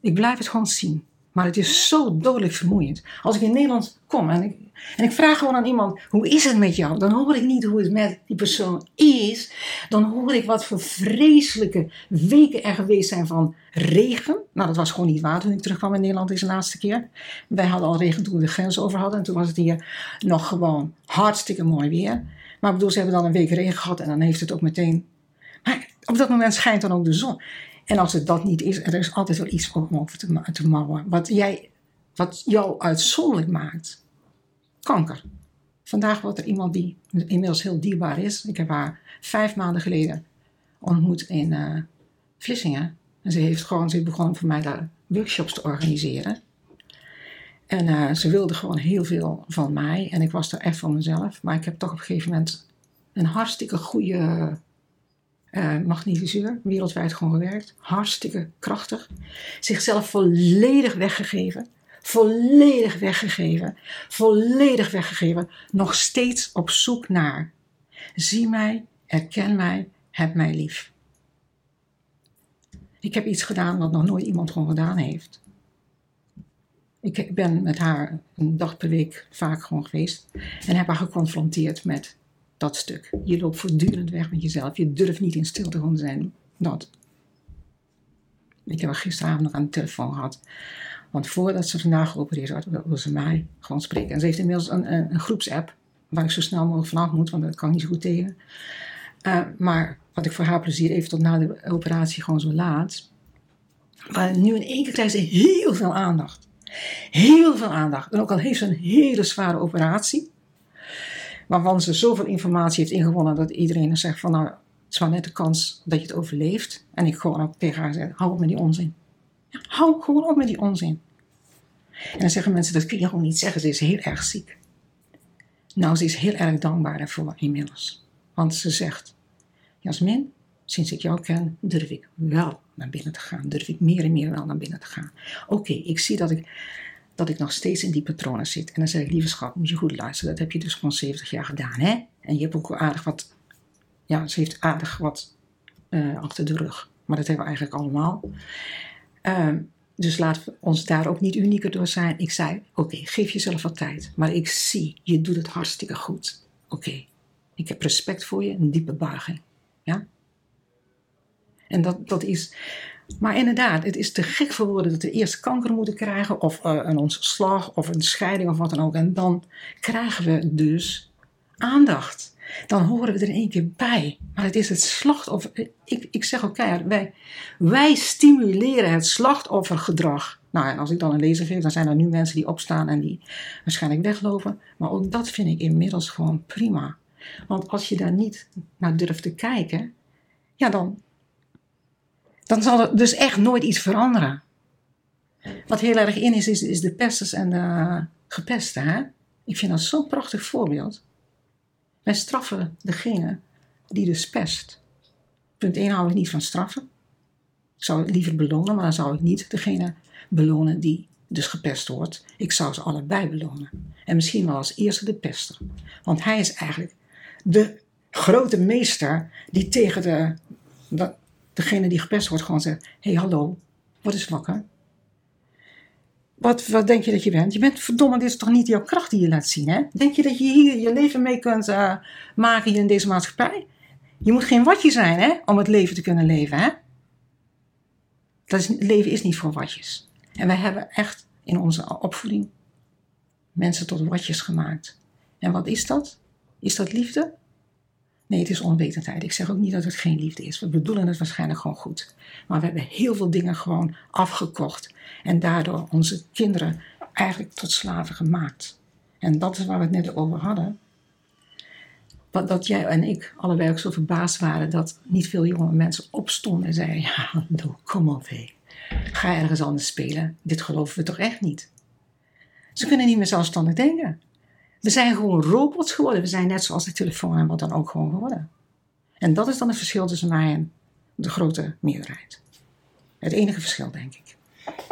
Ik blijf het gewoon zien. Maar het is zo dodelijk vermoeiend. Als ik in Nederland kom en ik, en ik vraag gewoon aan iemand: hoe is het met jou? Dan hoor ik niet hoe het met die persoon is. Dan hoor ik wat voor vreselijke weken er geweest zijn van regen. Nou, dat was gewoon niet waar toen ik terugkwam in Nederland deze laatste keer. Wij hadden al regen toen we de grens over hadden. En toen was het hier nog gewoon hartstikke mooi weer. Maar ik bedoel, ze hebben dan een week regen gehad en dan heeft het ook meteen. Op dat moment schijnt dan ook de zon. En als het dat niet is, er is altijd wel iets om over te, te mouwen. Wat, jij, wat jou uitzonderlijk maakt. Kanker. Vandaag wordt er iemand die inmiddels heel dierbaar is. Ik heb haar vijf maanden geleden ontmoet in uh, Vlissingen. En ze heeft gewoon, ze begon voor mij daar workshops te organiseren. En uh, ze wilde gewoon heel veel van mij. En ik was er echt van mezelf. Maar ik heb toch op een gegeven moment een hartstikke goede uh, magnetiseur. Wereldwijd gewoon gewerkt. Hartstikke krachtig. Zichzelf volledig weggegeven. Volledig weggegeven. Volledig weggegeven. Nog steeds op zoek naar. Zie mij, erken mij, heb mij lief. Ik heb iets gedaan wat nog nooit iemand gewoon gedaan heeft. Ik ben met haar een dag per week vaak gewoon geweest en heb haar geconfronteerd met dat stuk. Je loopt voortdurend weg met jezelf. Je durft niet in stilte gewoon zijn. Dat. Ik heb gisteravond nog aan de telefoon gehad. Want voordat ze vandaag geopereerd wordt, wilde ze mij gewoon spreken. En ze heeft inmiddels een, een, een groepsapp waar ik zo snel mogelijk vanaf moet, want dat kan ik niet zo goed tegen. Uh, maar wat ik voor haar plezier even tot na de operatie gewoon zo laat. Maar nu in één keer krijgt ze heel veel aandacht. Heel veel aandacht. En ook al heeft ze een hele zware operatie. Waarvan ze zoveel informatie heeft ingewonnen dat iedereen zegt van nou, het is maar net de kans dat je het overleeft. En ik gewoon ook tegen haar zeg, hou op met die onzin. Ja, hou gewoon op met die onzin. En dan zeggen mensen, dat kun je gewoon niet zeggen, ze is heel erg ziek. Nou, ze is heel erg dankbaar daarvoor inmiddels. Want ze zegt, Jasmin, sinds ik jou ken, durf ik wel naar binnen te gaan. Durf ik meer en meer wel naar binnen te gaan. Oké, ik zie dat ik, dat ik nog steeds in die patronen zit. En dan zeg ik, lieve schat, moet je goed luisteren. Dat heb je dus gewoon 70 jaar gedaan, hè? En je hebt ook aardig wat, ja, ze heeft aardig wat uh, achter de rug. Maar dat hebben we eigenlijk allemaal. Uh, dus laten we ons daar ook niet unieker door zijn. Ik zei, oké, geef jezelf wat tijd. Maar ik zie, je doet het hartstikke goed. Oké, ik heb respect voor je, een diepe buiging. Ja? En dat, dat is. Maar inderdaad, het is te gek voor woorden dat we eerst kanker moeten krijgen, of uh, een ontslag, of een scheiding, of wat dan ook. En dan krijgen we dus aandacht. Dan horen we er in één keer bij. Maar het is het slachtoffer. Ik, ik zeg ook keihard, wij, wij stimuleren het slachtoffergedrag. Nou, en als ik dan een lezer geef, dan zijn er nu mensen die opstaan en die waarschijnlijk weglopen. Maar ook dat vind ik inmiddels gewoon prima. Want als je daar niet naar durft te kijken, ja, dan, dan zal er dus echt nooit iets veranderen. Wat heel erg in is, is, de pesters en de gepesten. Hè? Ik vind dat zo'n prachtig voorbeeld. Wij straffen degene die dus pest. Punt 1 hou ik niet van straffen. Ik zou het liever belonen, maar dan zou ik niet degene belonen die dus gepest wordt. Ik zou ze allebei belonen. En misschien wel als eerste de pester. Want hij is eigenlijk de grote meester die tegen de, de, degene die gepest wordt gewoon zegt: Hé, hey, hallo, wat is wakker? Wat, wat denk je dat je bent? Je bent verdomme, dit is toch niet jouw kracht die je laat zien, hè? Denk je dat je hier je leven mee kunt uh, maken hier in deze maatschappij? Je moet geen watje zijn, hè? Om het leven te kunnen leven, hè? Dat is, leven is niet voor watjes. En wij hebben echt in onze opvoeding mensen tot watjes gemaakt. En wat is dat? Is dat liefde? Nee, het is onwetendheid. Ik zeg ook niet dat het geen liefde is. We bedoelen het waarschijnlijk gewoon goed. Maar we hebben heel veel dingen gewoon afgekocht. En daardoor onze kinderen eigenlijk tot slaven gemaakt. En dat is waar we het net over hadden. Dat jij en ik allebei ook zo verbaasd waren dat niet veel jonge mensen opstonden en zeiden: Ja, kom op. Ga ergens anders spelen. Dit geloven we toch echt niet? Ze kunnen niet meer zelfstandig denken. We zijn gewoon robots geworden. We zijn net zoals de telefoon en wat dan ook gewoon geworden. En dat is dan het verschil tussen mij en de grote meerderheid. Het enige verschil, denk ik.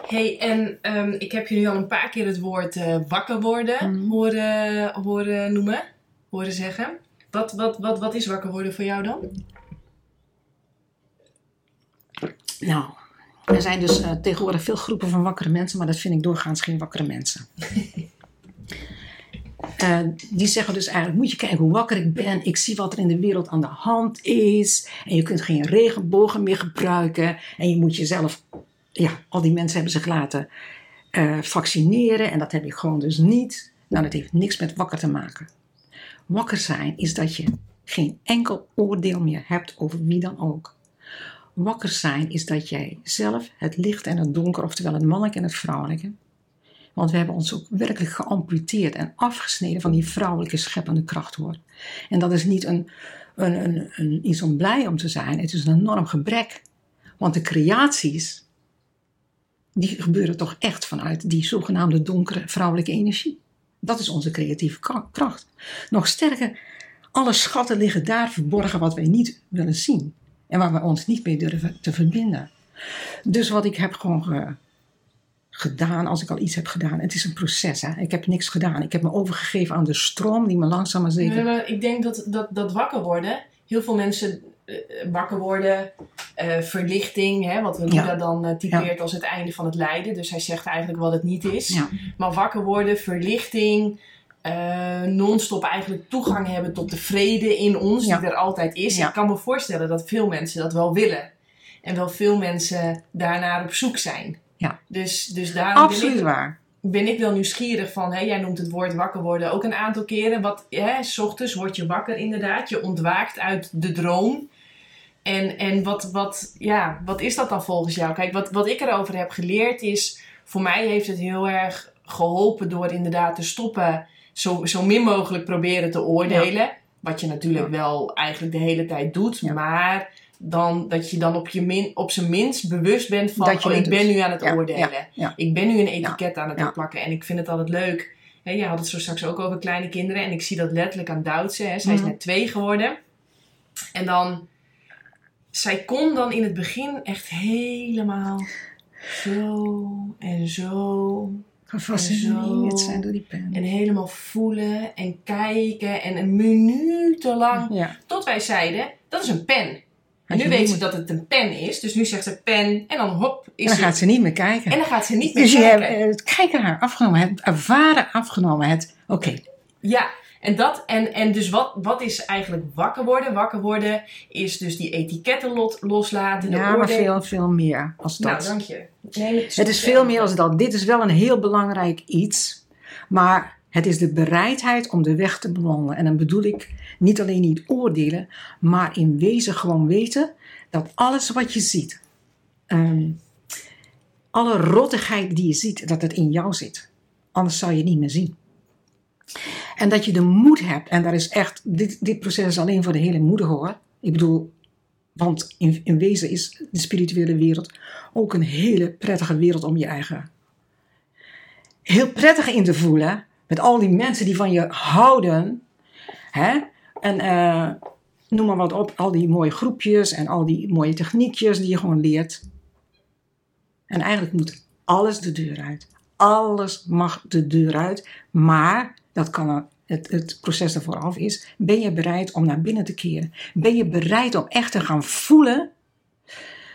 hey, en um, ik heb jullie al een paar keer het woord uh, wakker worden mm. horen, horen noemen, horen zeggen. Wat, wat, wat, wat is wakker worden voor jou dan? Nou, er zijn dus uh, tegenwoordig veel groepen van wakkere mensen, maar dat vind ik doorgaans geen wakkere mensen. Uh, die zeggen dus eigenlijk, moet je kijken hoe wakker ik ben. Ik zie wat er in de wereld aan de hand is. En je kunt geen regenbogen meer gebruiken. En je moet jezelf, ja, al die mensen hebben zich laten uh, vaccineren. En dat heb ik gewoon dus niet. Nou, dat heeft niks met wakker te maken. Wakker zijn is dat je geen enkel oordeel meer hebt over wie dan ook. Wakker zijn is dat jij zelf het licht en het donker, oftewel het mannelijke en het vrouwelijke, want we hebben ons ook werkelijk geamputeerd en afgesneden van die vrouwelijke scheppende kracht hoor. En dat is niet een een, een, een, iets om blij om te zijn. Het is een enorm gebrek. Want de creaties, die gebeuren toch echt vanuit die zogenaamde donkere vrouwelijke energie. Dat is onze creatieve kracht. Nog sterker, alle schatten liggen daar verborgen wat wij niet willen zien. En waar we ons niet mee durven te verbinden. Dus wat ik heb gewoon ge- gedaan, als ik al iets heb gedaan. Het is een proces. Hè? Ik heb niks gedaan. Ik heb me overgegeven aan de stroom die me langzaam maar zeker. Nee, maar ik denk dat, dat, dat wakker worden, heel veel mensen eh, wakker worden, eh, verlichting, hè, wat Luda Ja. dan eh, typeert als het einde van het lijden. Dus hij zegt eigenlijk wat het niet is. Ja. Maar wakker worden, verlichting, eh, non-stop eigenlijk toegang hebben tot de vrede in ons, die er altijd is. Ik kan me voorstellen dat veel mensen dat wel willen. En wel veel mensen daarnaar op zoek zijn. Ja. Dus, dus daarom ben ik Absoluut waar. ben ik wel nieuwsgierig van, hè, jij noemt het woord wakker worden ook een aantal keren. Wat, hè, s ochtends word je wakker inderdaad, je ontwaakt uit de droom. En, en wat, wat, ja, wat is dat dan volgens jou? Kijk, wat, wat ik erover heb geleerd is, voor mij heeft het heel erg geholpen door inderdaad te stoppen, zo, zo min mogelijk proberen te oordelen. Wat je natuurlijk wel eigenlijk de hele tijd doet, Ja. maar dan, dat je dan op, je min, op zijn minst bewust bent van, Dat je oh, ik ben doet. nu aan het Ja, oordelen. ja. Ik ben nu een etiket aan het Ja. opplakken en ik vind het altijd leuk. Hè, je had het zo straks ook over kleine kinderen en ik zie dat letterlijk aan Duitse. Hè. Zij is Mhm. net twee geworden. En dan, zij kon dan in het begin echt helemaal zo en zo Gefascineerd zijn door die pen. en helemaal voelen en kijken en een minutenlang. Ja. Tot wij zeiden, dat is een pen. En nu weet ze dat het een pen is. Dus nu zegt ze pen en dan hop is En dan het. gaat ze niet meer kijken. En dan gaat ze niet meer Dus je kijken. hebt het kijken haar afgenomen, het ervaren afgenomen. Het, oké, Ja, en, dat, en, en dus wat, wat is eigenlijk wakker worden? Wakker worden is dus die etiketten lot, loslaten. ja, maar veel, veel meer als dat. Nou, dank je. Nee, het is veel meer als dat. Dit is wel een heel belangrijk iets. Maar het is de bereidheid om de weg te bewandelen. En dan bedoel ik niet alleen niet oordelen, maar in wezen gewoon weten dat alles wat je ziet, ehm, alle rottigheid die je ziet, dat het in jou zit. Anders zou je het niet meer zien. En dat je de moed hebt, en daar is echt, dit, dit proces is alleen voor de hele moedige hoor. Ik bedoel, want in, in wezen is de spirituele wereld ook een hele prettige wereld om je eigen. Heel prettig in te voelen. Met al die mensen die van je houden. Hè? En eh, noem maar wat op, al die mooie groepjes en al die mooie techniekjes die je gewoon leert. En eigenlijk moet alles de deur uit. Alles mag de deur uit. Maar dat kan het, het proces ervoor af is. Ben je bereid om naar binnen te keren? Ben je bereid om echt te gaan voelen?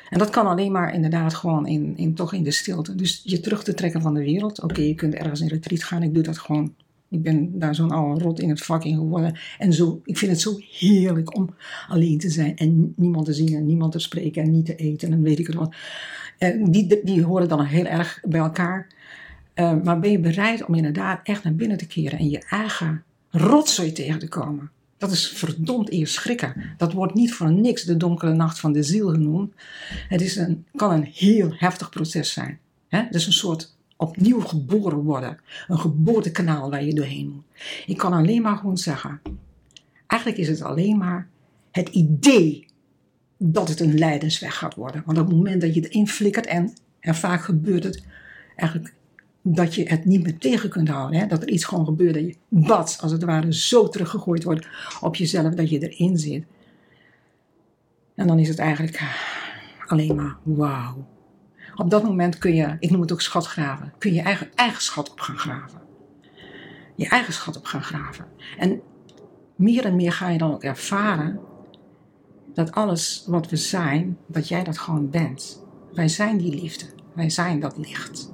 En dat kan alleen maar inderdaad gewoon in, in, toch in de stilte. Dus je terug te trekken van de wereld. Oké, je kunt ergens in retreat gaan. Ik doe dat gewoon. Ik ben daar zo'n oude rot in het vak in geworden. En zo, ik vind het zo heerlijk om alleen te zijn. En niemand te zien en niemand te spreken en niet te eten. En weet ik het wat. En die, die horen dan heel erg bij elkaar. Eh, maar ben je bereid om inderdaad echt naar binnen te keren en je eigen rotzooi tegen te komen? Dat is verdomd eerst schrikken. Dat wordt niet voor niks de donkere nacht van de ziel genoemd. Het is een, kan een heel heftig proces zijn. Het is een soort opnieuw geboren worden. Een geboortekanaal waar je doorheen moet. Ik kan alleen maar gewoon zeggen. Eigenlijk is het alleen maar het idee dat het een lijdensweg gaat worden. Want op het moment dat je het inflikkert en, en vaak gebeurt het eigenlijk dat je het niet meer tegen kunt houden. Hè? Dat er iets gewoon gebeurt, dat je bats, als het ware, zo teruggegooid wordt op jezelf dat je erin zit. En dan is het eigenlijk alleen maar wauw. Op dat moment kun je, ik noem het ook schatgraven, kun je je eigen, eigen schat op gaan graven. Je eigen schat op gaan graven. En meer en meer ga je dan ook ervaren dat alles wat we zijn, dat jij dat gewoon bent. Wij zijn die liefde. Wij zijn dat licht.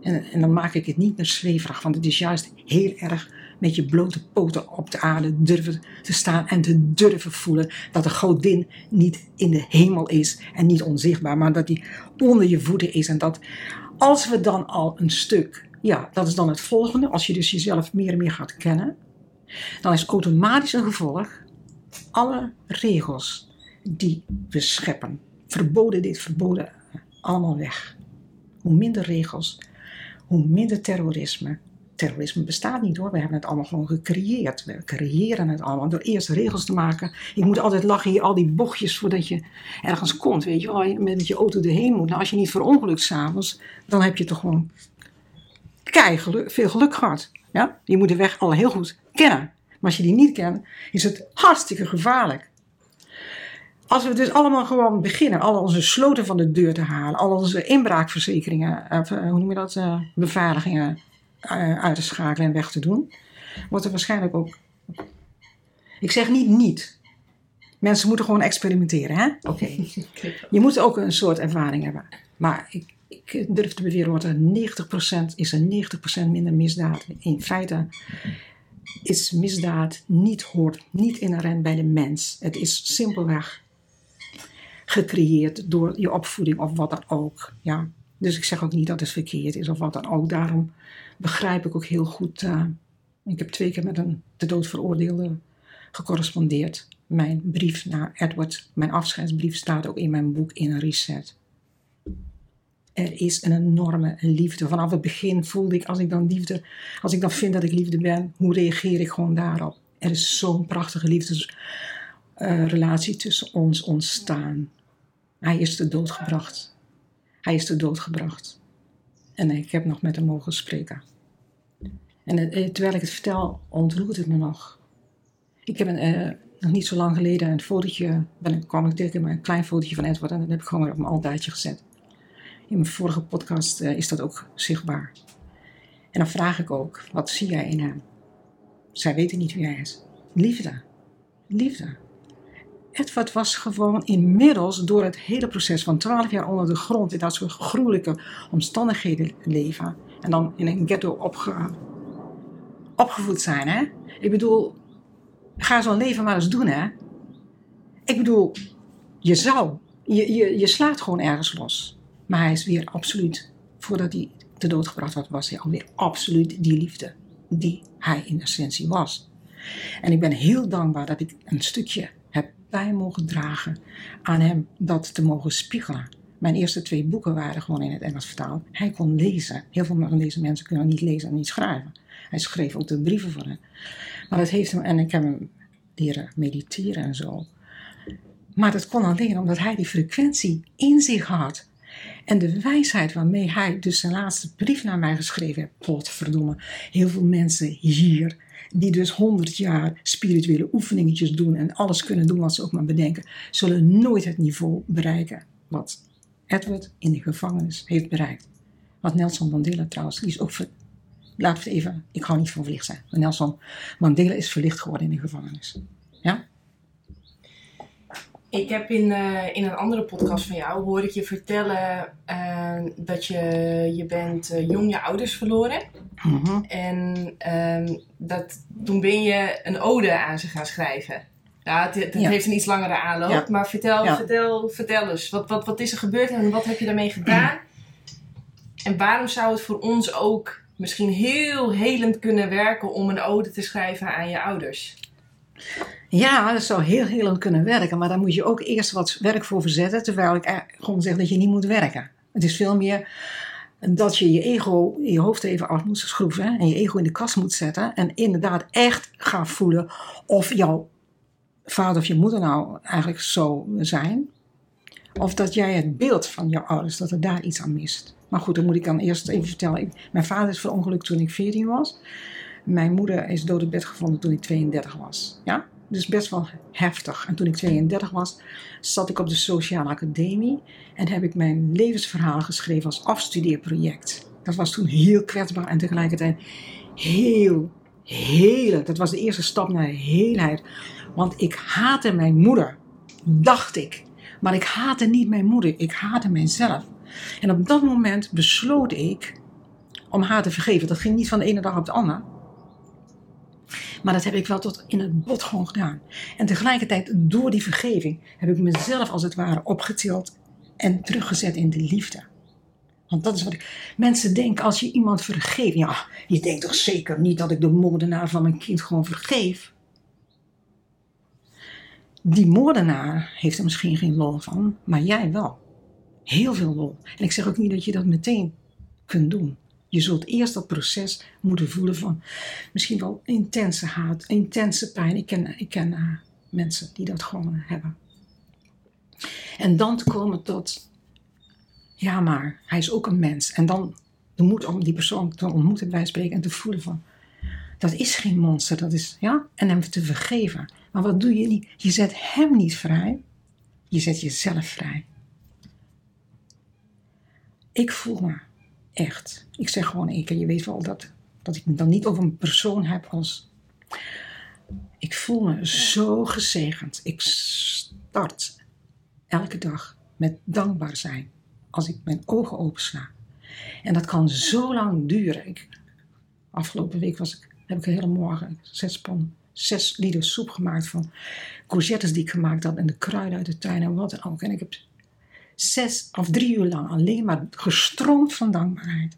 En, en dan maak ik het niet meer zweverig, want het is juist heel erg met je blote poten op de aarde durven te staan en te durven voelen dat de godin niet in de hemel is en niet onzichtbaar, maar dat die onder je voeten is. En dat als we dan al een stuk, ja, dat is dan het volgende, als je dus jezelf meer en meer gaat kennen, dan is automatisch een gevolg alle regels die we scheppen, verboden dit, verboden, allemaal weg. Hoe minder regels, hoe minder terrorisme, terrorisme bestaat niet hoor. We hebben het allemaal gewoon gecreëerd. We creëren het allemaal door eerst regels te maken. Je moet altijd lachen hier, al die bochtjes voordat je ergens komt. Weet je wel, met je auto erheen moet. Nou, als je niet verongelukt s'avonds, dan heb je toch gewoon veel geluk gehad. Ja? Je moet de weg al heel goed kennen. Maar als je die niet kent, is het hartstikke gevaarlijk. Als we dus allemaal gewoon beginnen, al onze sloten van de deur te halen, al onze inbraakverzekeringen, of, hoe noem je dat, uh, beveiligingen uh, uit te schakelen en weg te doen, wordt er waarschijnlijk ook. Ik zeg niet niet. Mensen moeten gewoon experimenteren, hè? Oké. Je moet ook een soort ervaring hebben. Maar ik, ik durf te beweren, wordt er 90% is er 90% minder misdaad. In feite is misdaad niet hoort niet inherent bij de mens. Het is simpelweg gecreëerd door je opvoeding of wat dan ook. Ja. Dus ik zeg ook niet dat het verkeerd is of wat dan ook. Daarom begrijp ik ook heel goed. Uh, ik heb twee keer met een te dood veroordeelde gecorrespondeerd. Mijn brief naar Edward, mijn afscheidsbrief, staat ook in mijn boek In een Reset. Er is een enorme liefde. Vanaf het begin voelde ik, als ik dan liefde, als ik dan vind dat ik liefde ben, hoe reageer ik gewoon daarop? Er is zo'n prachtige liefdesrelatie uh, tussen ons ontstaan. Hij is te dood gebracht. Hij is te dood gebracht. En ik heb nog met hem mogen spreken. En uh, terwijl ik het vertel, ontroert het me nog. Ik heb uh, nog niet zo lang geleden een fotootje, ben, kwam ik tegen een klein fotootje van Edward en dat heb ik gewoon op mijn altaartje gezet. In mijn vorige podcast is dat ook zichtbaar. En dan vraag ik ook, wat zie jij in hem? Zij weten niet wie hij is. Liefde. Liefde. Edward was gewoon inmiddels door het hele proces van 12 jaar onder de grond in dat soort gruwelijke omstandigheden leven. En dan in een ghetto opge, opgevoed zijn. Hè? Ik bedoel, ga zo'n leven maar eens doen. Hè? Ik bedoel, je zou, je, je, je slaat gewoon ergens los. Maar hij is weer absoluut, voordat hij te dood gebracht werd, was hij alweer absoluut die liefde die hij in essentie was. En ik ben heel dankbaar dat ik een stukje heb bij mogen dragen aan hem dat te mogen spiegelen. Mijn eerste twee boeken waren gewoon in het Engels vertaald. Hij kon lezen. Heel veel van deze mensen kunnen niet lezen en niet schrijven. Hij schreef ook de brieven voor hem. Maar dat heeft hem, en ik heb hem leren mediteren en zo. Maar dat kon alleen omdat hij die frequentie in zich had. En de wijsheid waarmee hij dus zijn laatste brief naar mij geschreven heeft, potverdomme, heel veel mensen hier, die dus honderd jaar spirituele oefeningetjes doen en alles kunnen doen wat ze ook maar bedenken, zullen nooit het niveau bereiken wat Edward in de gevangenis heeft bereikt. Wat Nelson Mandela trouwens, die is ook, ver, laten we het even, ik hou niet van verlicht zijn, maar Nelson Mandela is verlicht geworden in de gevangenis. Ja? Ik heb in, uh, in een andere podcast van jou hoor ik je vertellen uh, dat je, je bent uh, jong je ouders verloren. Mhm. En um, dat, toen ben je een ode aan ze gaan schrijven. Ja, het, het Ja. heeft een iets langere aanloop, Ja. maar vertel, Ja. vertel, vertel eens. Wat, wat, wat is er gebeurd en wat heb je daarmee gedaan? En waarom zou het voor ons ook misschien heel helend kunnen werken om een ode te schrijven aan je ouders? Ja, dat zou heel heel kunnen werken, maar daar moet je ook eerst wat werk voor verzetten, terwijl ik gewoon zeg dat je niet moet werken. Het is veel meer dat je je ego in je hoofd even af moet schroeven en je ego in de kast moet zetten en inderdaad echt gaan voelen of jouw vader of je moeder nou eigenlijk zo zijn, of dat jij het beeld van jouw ouders, dat er daar iets aan mist. Maar goed, dan moet ik dan eerst even vertellen. Mijn vader is verongelukt toen ik 14 was. Mijn moeder is dood in bed gevonden toen ik 32 was. Ja? Dus best wel heftig. En toen ik 32 was, zat ik op de Sociale Academie en heb ik mijn levensverhaal geschreven als afstudeerproject. Dat was toen heel kwetsbaar en tegelijkertijd heel, heel. Dat was de eerste stap naar heelheid. Want ik haatte mijn moeder, dacht ik. Maar ik haatte niet mijn moeder, ik haatte mijzelf. En op dat moment besloot ik om haar te vergeven. Dat ging niet van de ene dag op de andere. Maar dat heb ik wel tot in het bot gewoon gedaan. En tegelijkertijd, door die vergeving, heb ik mezelf als het ware opgetild en teruggezet in de liefde. Want dat is wat ik. Mensen denken als je iemand vergeeft. Ja, je denkt toch zeker niet dat ik de moordenaar van mijn kind gewoon vergeef? Die moordenaar heeft er misschien geen lol van, maar jij wel. Heel veel lol. En ik zeg ook niet dat je dat meteen kunt doen. Je zult eerst dat proces moeten voelen van misschien wel intense haat, intense pijn. Ik ken, ik ken uh, mensen die dat gewoon hebben. En dan te komen tot, ja maar, hij is ook een mens. En dan de moed om die persoon te ontmoeten bij spreken en te voelen van, dat is geen monster, dat is, ja, en hem te vergeven. Maar wat doe je niet? Je zet hem niet vrij, je zet jezelf vrij. Ik voel me echt, ik zeg gewoon één keer, je weet wel dat, dat ik me dan niet over een persoon heb als, ik voel me zo gezegend. Ik start elke dag met dankbaar zijn als ik mijn ogen opensla. En dat kan zo lang duren. Afgelopen week was ik, heb ik een hele morgen zes, pan, zes liter soep gemaakt van courgettes die ik gemaakt had en de kruiden uit de tuin en wat dan ook. En ik heb zes of drie uur lang alleen maar gestroomd van dankbaarheid.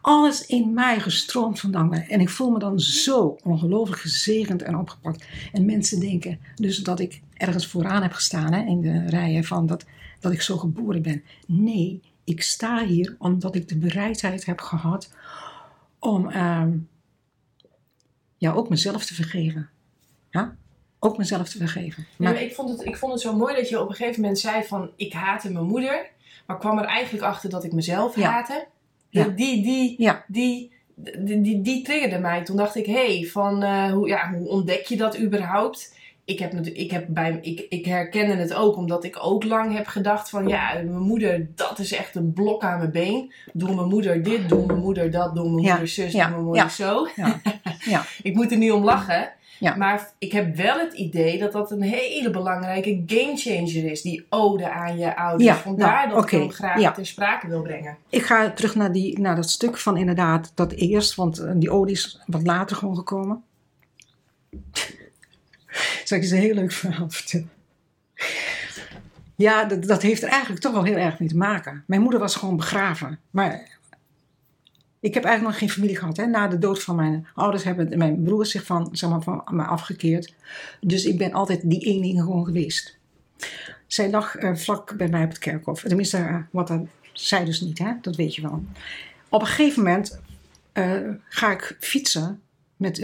alles in mij gestroomd van dankbaarheid. En ik voel me dan zo ongelooflijk gezegend en opgepakt. En mensen denken dus dat ik ergens vooraan heb gestaan hè, in de rijen van dat, dat ik zo geboren ben. Nee, ik sta hier omdat ik de bereidheid heb gehad om uh, ja, ook mezelf te vergeven. Ja? Ook mezelf te vergeven. Maar ik, vond het, ik vond het zo mooi dat je op een gegeven moment zei van ik haatte mijn moeder. Maar kwam er eigenlijk achter dat ik mezelf haatte. Ja. Die, die, ja. die, die, die, die, triggerde mij. Toen dacht ik, hé, hey, van uh, hoe, ja, hoe ontdek je dat überhaupt? Ik, heb, ik, heb bij, ik, ik herkende het ook omdat ik ook lang heb gedacht van ja, mijn moeder, dat is echt een blok aan mijn been. Doe mijn moeder dit, doe mijn moeder dat, doe mijn moeder zus, doe mijn moeder zo. Ja. ik moet er niet om lachen. Maar ik heb wel het idee dat dat een hele belangrijke gamechanger is. Die ode aan je ouders. Vandaar nou, dat ik hem graag ter sprake wil brengen. Ik ga terug naar, die, naar dat stuk van inderdaad dat eerst. Want eh, die ode is wat later gewoon gekomen. Zal ik eens een heel leuk verhaal vertellen? Ja, dat, dat heeft er eigenlijk toch wel heel erg mee te maken. Mijn moeder was gewoon begraven. Maar ik heb eigenlijk nog geen familie gehad. Hè. Na de dood van mijn ouders hebben mijn broers zich van, zeg maar, van me afgekeerd. Dus ik ben altijd die enige gewoon geweest. Zij lag uh, vlak bij mij op het kerkhof. Tenminste, uh, wat zij dus niet, hè? dat weet je wel. Op een gegeven moment uh, ga ik fietsen met.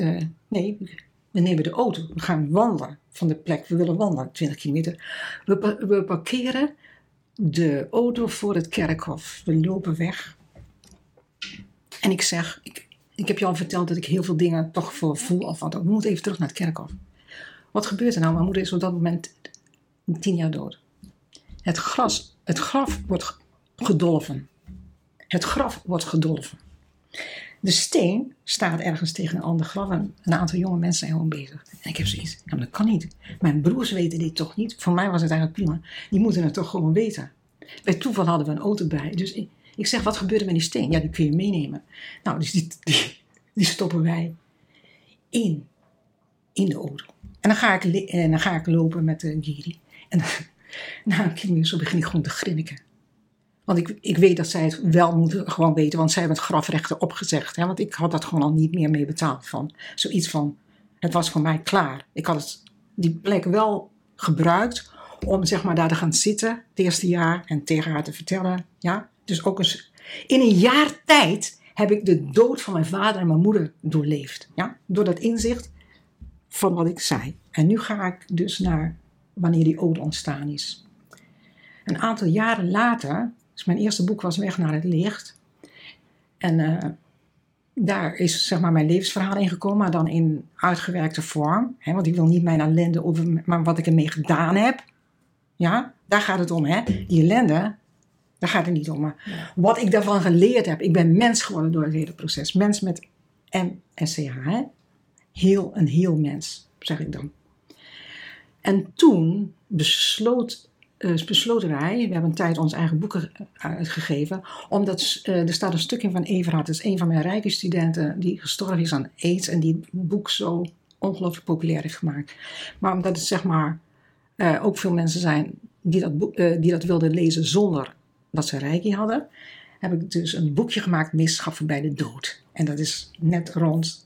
nee, we nemen de auto, we gaan wandelen van de plek. We willen wandelen, 20 kilometer. We, we parkeren de auto voor het kerkhof. We lopen weg. En ik zeg, ik, heb je al verteld dat ik heel veel dingen toch voor voel. Of wat, we moeten even terug naar het kerkhof. Wat gebeurt er nou? Mijn moeder is op dat moment tien jaar dood. Het, gras, het graf wordt gedolven. Het graf wordt gedolven. De steen staat ergens tegen een ander graf en een aantal jonge mensen zijn gewoon bezig. En ik heb zoiets, ja, dat kan niet. Mijn broers weten dit toch niet? Voor mij was het eigenlijk prima. Die moeten het toch gewoon weten. Bij toeval hadden we een auto bij. Dus ik, zeg, wat gebeurt er met die steen? Ja, die kun je meenemen. Nou, dus die, die, stoppen wij in, in de auto. En dan ga ik, en dan ga ik lopen met de Giri. En dan, na een kilometer begin ik gewoon te grinniken. Want ik, ik weet dat zij het wel moeten gewoon weten, want zij hebben het grafrechten opgezegd. Hè? Want ik had dat gewoon al niet meer mee betaald. Van. Zoiets van, het was voor mij klaar. Ik had het, die plek wel gebruikt om zeg maar daar te gaan zitten het eerste jaar en tegen haar te vertellen. Ja? Dus ook eens, in een jaar tijd heb ik de dood van mijn vader en mijn moeder doorleefd. Ja? Door dat inzicht van wat ik zei. En nu ga ik dus naar wanneer die ode ontstaan is. Een aantal jaren later dus mijn eerste boek was Weg naar het licht. En uh, daar is zeg maar mijn levensverhaal in gekomen, maar dan in uitgewerkte vorm. Hè, want ik wil niet mijn ellende over, maar wat ik ermee gedaan heb. Ja, daar gaat het om. Hè. Die ellende, daar gaat het niet om. Maar wat ik daarvan geleerd heb. Ik ben mens geworden door het hele proces. Mens met M en CH. Hè. Heel, een heel mens, zeg ik dan. En toen besloot uh, besloten wij, we hebben een tijd ons eigen boeken uitgegeven, omdat uh, er staat een stuk in van Everhard, dat is een van mijn rijke studenten die gestorven is aan AIDS en die het boek zo ongelooflijk populair heeft gemaakt. Maar omdat het zeg maar ook veel mensen zijn die dat, die dat wilden lezen zonder dat ze rijke hadden, heb ik dus een boekje gemaakt, Misschappen bij de dood. En dat is net rond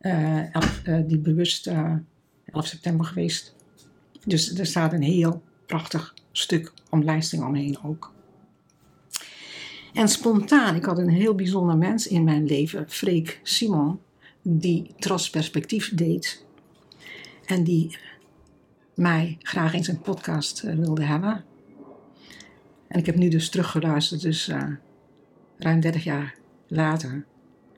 11, die bewust 11 september geweest. Dus er staat een heel prachtig stuk omlijsting omheen ook. En spontaan, ik had een heel bijzonder mens in mijn leven, Freek Simon, die Trasperspectief deed. En die mij graag in zijn podcast eh, wilde hebben. En ik heb nu dus teruggeluisterd, dus uh, ruim 30 jaar later.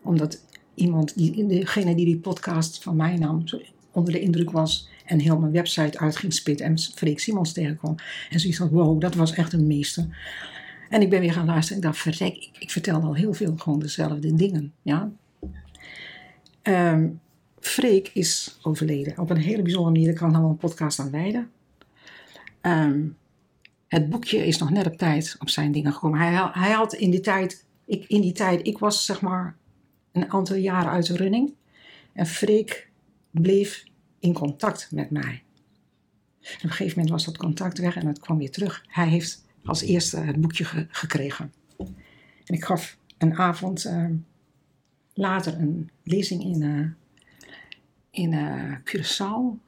Omdat iemand, die, degene die die podcast van mij nam, onder de indruk was en heel mijn website uit ging en Freek Simons tegenkwam. En zoiets van, wow, dat was echt een meester. En ik ben weer gaan luisteren en ik dacht, verrek, ik, ik vertelde al heel veel gewoon dezelfde dingen. Ja? Um, Freek is overleden op een hele bijzondere manier. Daar kan nog een podcast aan wijden. Um, het boekje is nog net op tijd op zijn dingen gekomen. Hij, hij had in die tijd, ik, in die tijd, ik was zeg maar een aantal jaren uit de running. En Freek bleef in contact met mij. op een gegeven moment was dat contact weg en het kwam weer terug. Hij heeft als eerste het boekje gekregen. En ik gaf een avond uh, later een lezing in, uh, in uh, Curaçao.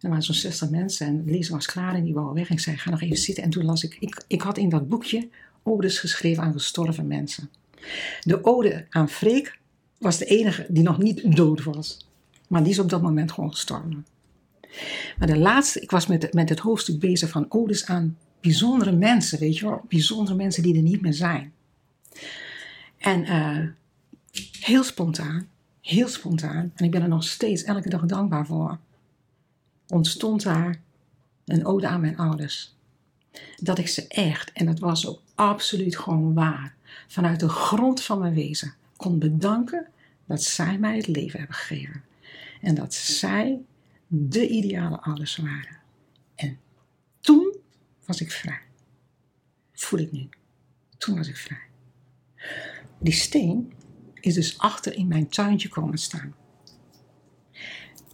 Er waren zo'n 60 mensen en de lezing was klaar en die wou weg. En ik zei, ga nog even zitten. En toen las ik, ik, ik had in dat boekje odes geschreven aan gestorven mensen. De ode aan Freek was de enige die nog niet dood was. Maar die is op dat moment gewoon gestorven. Maar de laatste, ik was met, met het hoofdstuk bezig van odes aan bijzondere mensen, weet je wel. Bijzondere mensen die er niet meer zijn. En uh, heel spontaan, heel spontaan, en ik ben er nog steeds elke dag dankbaar voor, ontstond daar een ode aan mijn ouders. Dat ik ze echt, en dat was ook absoluut gewoon waar, vanuit de grond van mijn wezen kon bedanken dat zij mij het leven hebben gegeven. En dat zij de ideale ouders waren. En toen was ik vrij. voel ik nu. Toen was ik vrij. Die steen is dus achter in mijn tuintje komen staan.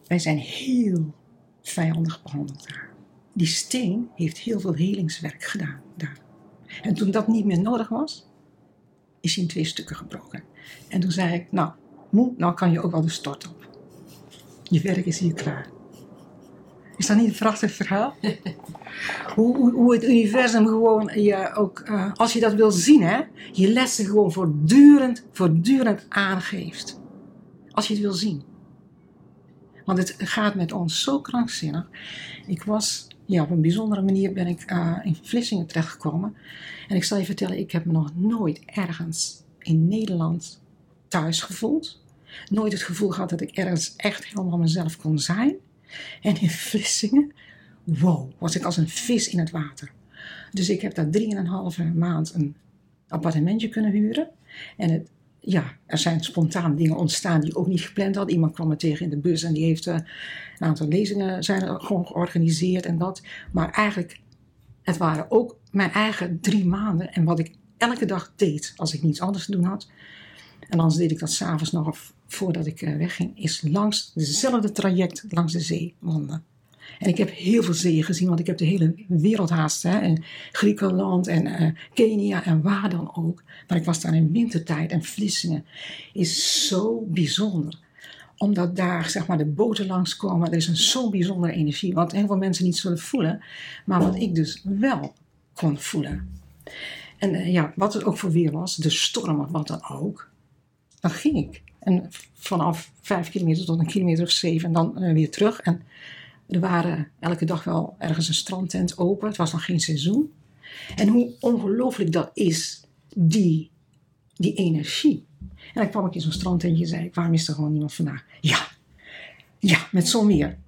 Wij zijn heel vijandig behandeld daar. Die steen heeft heel veel helingswerk gedaan daar. En toen dat niet meer nodig was, is hij in twee stukken gebroken. En toen zei ik, nou, moe, nou kan je ook wel de stort op. Je werk is hier klaar. Is dat niet een prachtig verhaal? hoe, hoe, hoe, het universum gewoon je ook, uh, als je dat wil zien, hè, je lessen gewoon voortdurend, voortdurend aangeeft. Als je het wil zien. Want het gaat met ons zo krankzinnig. Ik was, ja, op een bijzondere manier ben ik uh, in Vlissingen terechtgekomen. En ik zal je vertellen, ik heb me nog nooit ergens in Nederland thuis gevoeld. Nooit het gevoel gehad dat ik ergens echt helemaal mezelf kon zijn. En in Vlissingen, wow, was ik als een vis in het water. Dus ik heb daar drieënhalve maand een appartementje kunnen huren. En het, ja, er zijn spontaan dingen ontstaan die ik ook niet gepland had. Iemand kwam me tegen in de bus en die heeft uh, een aantal lezingen zijn gewoon georganiseerd en dat. Maar eigenlijk, het waren ook mijn eigen drie maanden. En wat ik elke dag deed als ik niets anders te doen had. En anders deed ik dat s'avonds nog voordat ik uh, wegging, is langs dezelfde traject langs de zee wandelen. En ik heb heel veel zeeën gezien, want ik heb de hele wereld haast. Hè, en Griekenland en uh, Kenia en waar dan ook. Maar ik was daar in wintertijd en Vlissingen is zo bijzonder. Omdat daar zeg maar, de boten langskomen. Er is een zo'n bijzondere energie. Wat heel veel mensen niet zullen voelen. Maar wat ik dus wel kon voelen. En uh, ja, wat het ook voor weer was. De storm of wat dan ook. Dan ging ik. En vanaf vijf kilometer tot een kilometer of zeven en dan uh, weer terug. En er waren elke dag wel ergens een strandtent open. Het was nog geen seizoen. En hoe ongelooflijk dat is, die, die energie. En dan kwam ik in zo'n strandtentje en zei ik, waarom is er gewoon niemand vandaag? Ja, ja, met zon weer.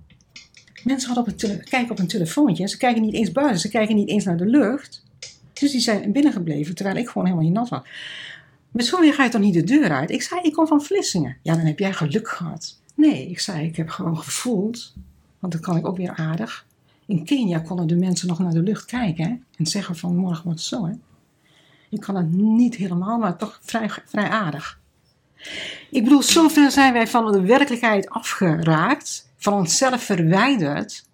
Mensen hadden op kijken op een telefoontje. Ze kijken niet eens buiten, ze kijken niet eens naar de lucht. Dus die zijn binnengebleven, terwijl ik gewoon helemaal niet nat was. Met zo'n ga je toch niet de deur uit? Ik zei, ik kom van Vlissingen. Ja, dan heb jij geluk gehad. Nee, ik zei, ik heb gewoon gevoeld want dat kan ik ook weer aardig. In Kenia konden de mensen nog naar de lucht kijken en zeggen van morgen wordt het zo. Hè. Ik kan het niet helemaal, maar toch vrij, vrij aardig. Ik bedoel, zover zijn wij van de werkelijkheid afgeraakt, van onszelf verwijderd,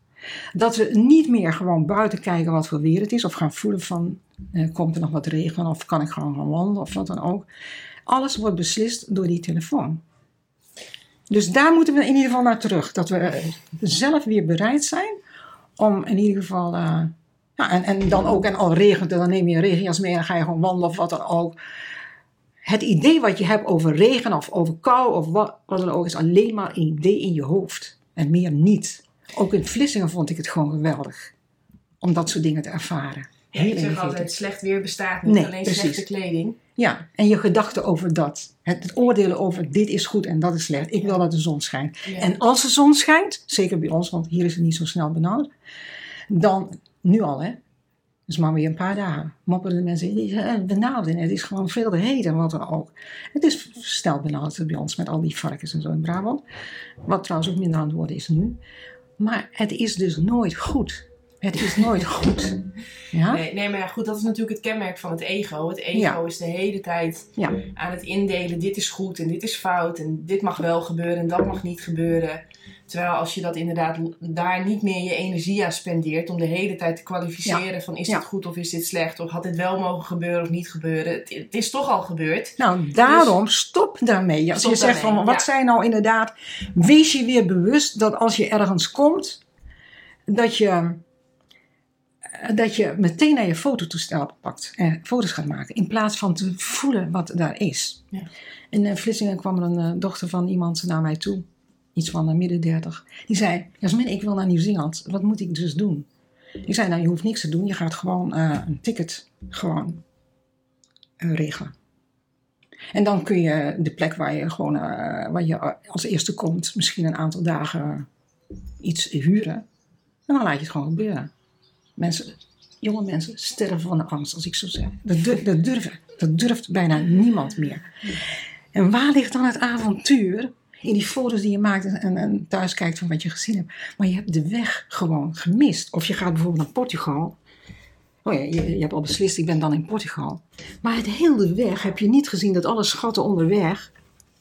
dat we niet meer gewoon buiten kijken wat voor weer het is, of gaan voelen van eh, komt er nog wat regen, of kan ik gewoon gaan wandelen, of wat dan ook. Alles wordt beslist door die telefoon. Dus daar moeten we in ieder geval naar terug. Dat we zelf weer bereid zijn om in ieder geval uh, Ja, en, en dan ook, en al regent het, dan neem je een regenjas mee en dan ga je gewoon wandelen of wat dan ook. Het idee wat je hebt over regen of over kou of wat dan ook, is alleen maar een idee in je hoofd. En meer niet. Ook in Vlissingen vond ik het gewoon geweldig. Om dat soort dingen te ervaren. Ja, ik zeg altijd, slecht weer bestaat niet, Nee, alleen precies. slechte kleding. Ja, en je gedachten over dat. Het, het oordelen over dit is goed en dat is slecht. Ik wil dat de zon schijnt. Ja. En als de zon schijnt, zeker bij ons, want hier is het niet zo snel benauwd, dan, nu al hè, dus maar weer een paar dagen, mopperen de mensen, is eh, benauwd en het is gewoon veel te heet en wat dan ook. Het is snel benauwd bij ons met al die varkens en zo in Brabant, wat trouwens ook minder aan het worden is nu. Maar het is dus nooit goed. Het is nooit goed. Ja? Nee, nee, maar ja, goed, dat is natuurlijk het kenmerk van het ego. Het ego Ja. is de hele tijd Ja. aan het indelen. Dit is goed en dit is fout en dit mag wel gebeuren en dat mag niet gebeuren. Terwijl als je dat inderdaad daar niet meer je energie aan spendeert om de hele tijd te kwalificeren van is Ja. dit goed of is dit slecht of had dit wel mogen gebeuren of niet gebeuren. Het, het is toch al gebeurd. Nou, daarom stop daarmee. Als Stop je zegt van, wat zijn nou inderdaad... Wees je weer bewust dat als je ergens komt... dat je, dat je meteen naar je fototoestel pakt en foto's gaat maken... in plaats van te voelen wat daar is. Ja. In eh, Vlissingen kwam er een eh, dochter van iemand naar mij toe... iets van de midden dertig. Die zei, Jasmin, ik wil naar Nieuw-Zeeland. Wat moet ik dus doen? Ik zei, nou, je hoeft niks te doen. Je gaat gewoon eh, een ticket gewoon eh, regelen. En dan kun je de plek waar je gewoon eh, waar je als eerste komt, misschien een aantal dagen iets huren. En dan laat je het gewoon gebeuren. Mensen, jonge mensen sterven van de angst, als ik zo zeg. Dat, dur- dat, dat durft bijna niemand meer. En waar ligt dan het avontuur? In die foto's die je maakt en, en, thuis kijkt van wat je gezien hebt. Maar je hebt de weg gewoon gemist. Of je gaat bijvoorbeeld naar Portugal. Oh ja, je, je hebt al beslist, ik ben dan in Portugal. Maar het hele weg heb je niet gezien dat alle schatten onderweg.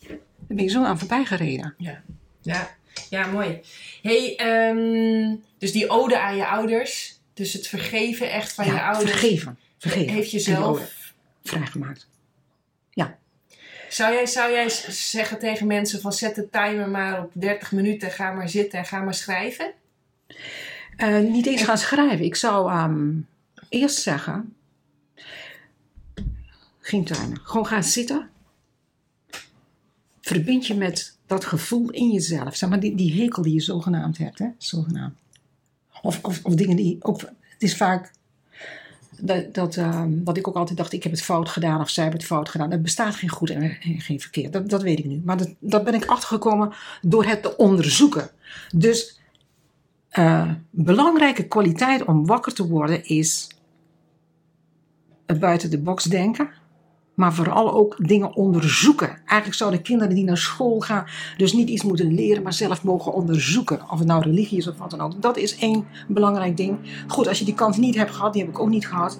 Daar ben je zo aan voorbij gereden. Ja, ja, ja mooi. hey, ehm, dus die ode aan je ouders, dus het vergeven echt van je ouders, vergeven. Vergeven. heeft jezelf vrijgemaakt. Zou jij, zou jij zeggen tegen mensen van zet de timer maar op 30 minuten, ga maar zitten en ga maar schrijven? Eh, niet eens gaan schrijven. Ik zou ehm, eerst zeggen. Geen timer. Gewoon gaan zitten. Verbind je met dat gevoel in jezelf. Zeg maar die, die hekel die je zogenaamd hebt. Hè? Zogenaamd. Of, of, of dingen die ook. Het is vaak. Dat, dat, ehm, dat ik ook altijd dacht, ik heb het fout gedaan of zij hebben het fout gedaan. Er bestaat geen goed en, en geen verkeerd. Dat, dat weet ik nu. Maar dat, dat ben ik achtergekomen door het te onderzoeken. Dus eh, belangrijke kwaliteit om wakker te worden is het buiten de box denken. Maar vooral ook dingen onderzoeken. Eigenlijk zouden kinderen die naar school gaan dus niet iets moeten leren, maar zelf mogen onderzoeken. Of het nou religie is of wat dan ook. Dat is één belangrijk ding. Goed, als je die kans niet hebt gehad, die heb ik ook niet gehad.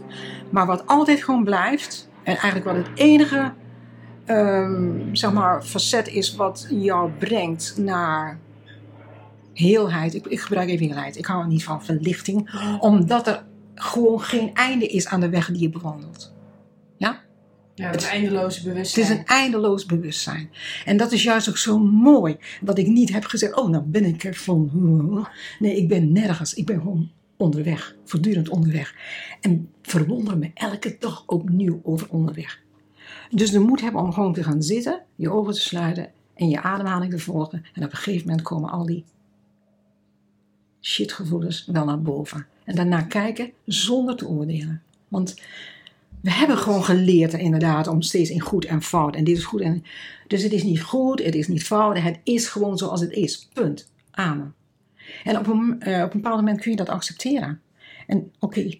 Maar wat altijd gewoon blijft, en eigenlijk wat het enige ehm, zeg maar, facet is wat jou brengt naar heelheid. Ik, ik gebruik even heelheid. Ik hou er niet van verlichting, omdat er gewoon geen einde is aan de weg die je bewandelt. Ja, het eindeloze Het bewustzijn. is een eindeloos bewustzijn. En dat is juist ook zo mooi. Dat ik niet heb gezegd, oh nou ben ik er van. Nee, ik ben nergens. Ik ben gewoon onderweg. Voortdurend onderweg. En verwonder me elke dag opnieuw over onderweg. Dus de moed hebben om gewoon te gaan zitten. Je ogen te sluiten. En je ademhaling te volgen. En op een gegeven moment komen al die shitgevoelens wel naar boven. En daarna kijken zonder te oordelen. Want we hebben gewoon geleerd inderdaad om steeds in goed en fout. En dit is goed en... Dus het is niet goed, het is niet fout. Het is gewoon zoals het is. Punt. Amen. En op een, eh, op een bepaald moment kun je dat accepteren. En oké,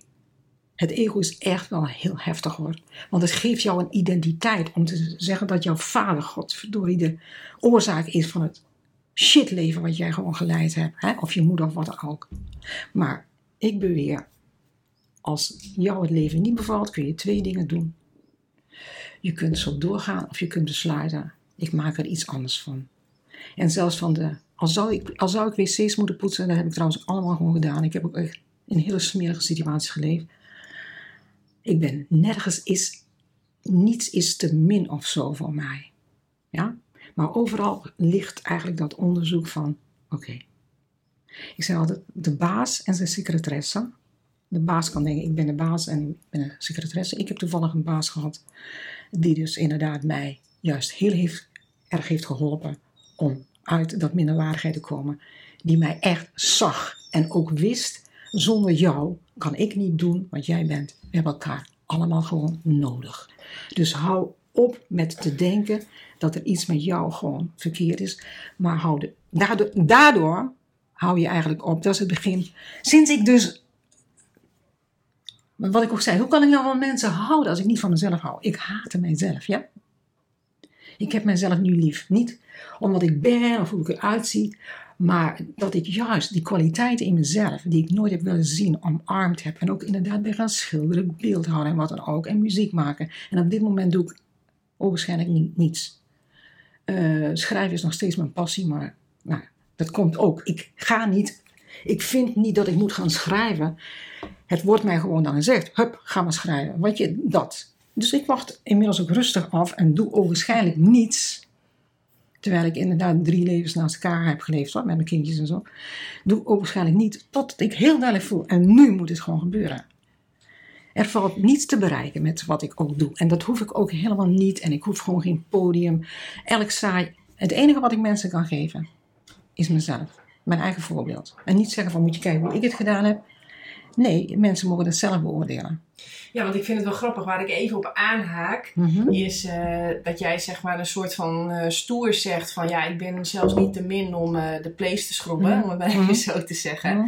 het ego is echt wel heel heftig hoor. Want het geeft jou een identiteit om te zeggen dat jouw vader, God, verdorie, de oorzaak is van het shitleven wat jij gewoon geleid hebt. Hè? Of je moeder of wat dan ook. Maar ik beweer, als jou het leven niet bevalt, kun je twee dingen doen. Je kunt zo doorgaan of je kunt besluiten, ik maak er iets anders van. En zelfs van de, al zou ik, al zou ik wc's moeten poetsen, dat heb ik trouwens allemaal gewoon gedaan. Ik heb ook echt in hele smerige situaties geleefd. Ik ben nergens is, niets is te min of zo voor mij. Ja? Maar overal ligt eigenlijk dat onderzoek van, oké. Ik zei altijd, de baas en zijn secretaresse, de baas kan denken, ik ben de baas en ik ben een secretaresse. Ik heb toevallig een baas gehad die dus inderdaad mij juist heel heeft, erg heeft geholpen om uit dat minderwaardigheid te komen. Die mij echt zag en ook wist, zonder jou kan ik niet doen wat jij bent. We hebben elkaar allemaal gewoon nodig. Dus hou op met te denken dat er iets met jou gewoon verkeerd is. Maar hou de, daardoor, daardoor hou je eigenlijk op. Dat is het begin. Sinds ik dus. Wat ik ook zei, hoe kan ik nou van mensen houden als ik niet van mezelf hou? Ik haatte mijzelf, ja. Ik heb mijzelf nu lief. Niet omdat ik ben of hoe ik eruit zie, maar dat ik juist die kwaliteiten in mezelf, die ik nooit heb willen zien, omarmd heb. En ook inderdaad ben gaan schilderen, beeldhouden en wat dan ook. En muziek maken. En op dit moment doe ik waarschijnlijk niets. Uh, schrijven is nog steeds mijn passie, maar nou, dat komt ook. Ik ga niet, ik vind niet dat ik moet gaan schrijven. Het wordt mij gewoon dan gezegd, hup, ga maar schrijven. Wat je, dat. Dus ik wacht inmiddels ook rustig af en doe waarschijnlijk niets. Terwijl ik inderdaad drie levens naast elkaar heb geleefd hoor, met mijn kindjes en zo. Doe ook waarschijnlijk niet totdat ik heel duidelijk voel. En nu moet het gewoon gebeuren. Er valt niets te bereiken met wat ik ook doe. En dat hoef ik ook helemaal niet. En ik hoef gewoon geen podium. Elk saai. Het enige wat ik mensen kan geven is mezelf. Mijn eigen voorbeeld. En niet zeggen van moet je kijken hoe ik het gedaan heb. Nee, mensen mogen het zelf beoordelen. Ja, want ik vind het wel grappig. Waar ik even op aanhaak, Mhm. is eh, dat jij zeg maar een soort van eh, stoer zegt van ja, ik ben zelfs niet te min om eh, de place te schrobben, Mhm. om het even Mhm. zo te zeggen. Mhm.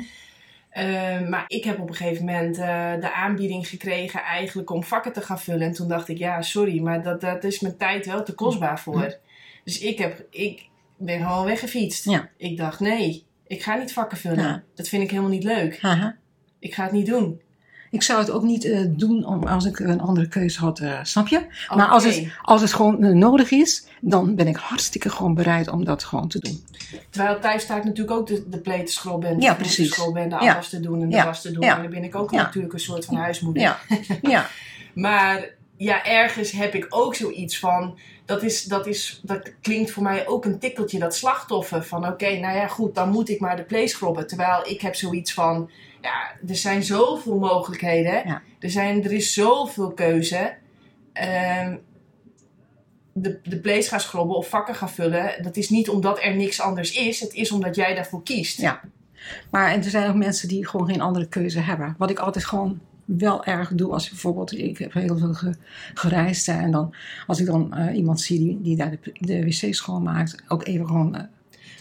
Maar ik heb op een gegeven moment de aanbieding gekregen eigenlijk om vakken te gaan vullen. En toen dacht ik, ja, sorry, maar dat, dat is mijn tijd wel te kostbaar voor. Dus ik, heb, ik ben gewoon weggefietst. Ja. Ik dacht, nee, ik ga niet vakken vullen. Ja. Dat vind ik helemaal niet leuk. Ik ga het niet doen. Ik zou het ook niet eh, doen om, als ik een andere keuze had, eh, snap je? Maar als het, als het gewoon eh, nodig is, dan ben ik hartstikke gewoon bereid om dat gewoon te doen. Terwijl thuis sta ik natuurlijk ook de, de play te schrobben. En de Ja, precies. schrobben en de Ja. afwas te doen en de Ja. was te doen. Ja. En dan ben ik ook natuurlijk een soort van huismoeder. Ja, ja. Maar ja, ergens heb ik ook zoiets van. Dat, is, dat, is, dat klinkt voor mij ook een tikkeltje dat slachtoffer. Van oké, nou ja, goed, dan moet ik maar de play schrobben. Terwijl ik heb zoiets van. Ja, er zijn zoveel mogelijkheden. Ja. Er, zijn, er is zoveel keuze. Ehm, de, de plays gaan schrobben of vakken gaan vullen. Dat is niet omdat er niks anders is. Het is omdat jij daarvoor kiest. Ja. Maar en er zijn ook mensen die gewoon geen andere keuze hebben. Wat ik altijd gewoon wel erg doe als ik bijvoorbeeld, ik heb heel veel ge- gereisd hè, en dan als ik dan eh, iemand zie die, die daar de, de wc schoonmaakt, ook even gewoon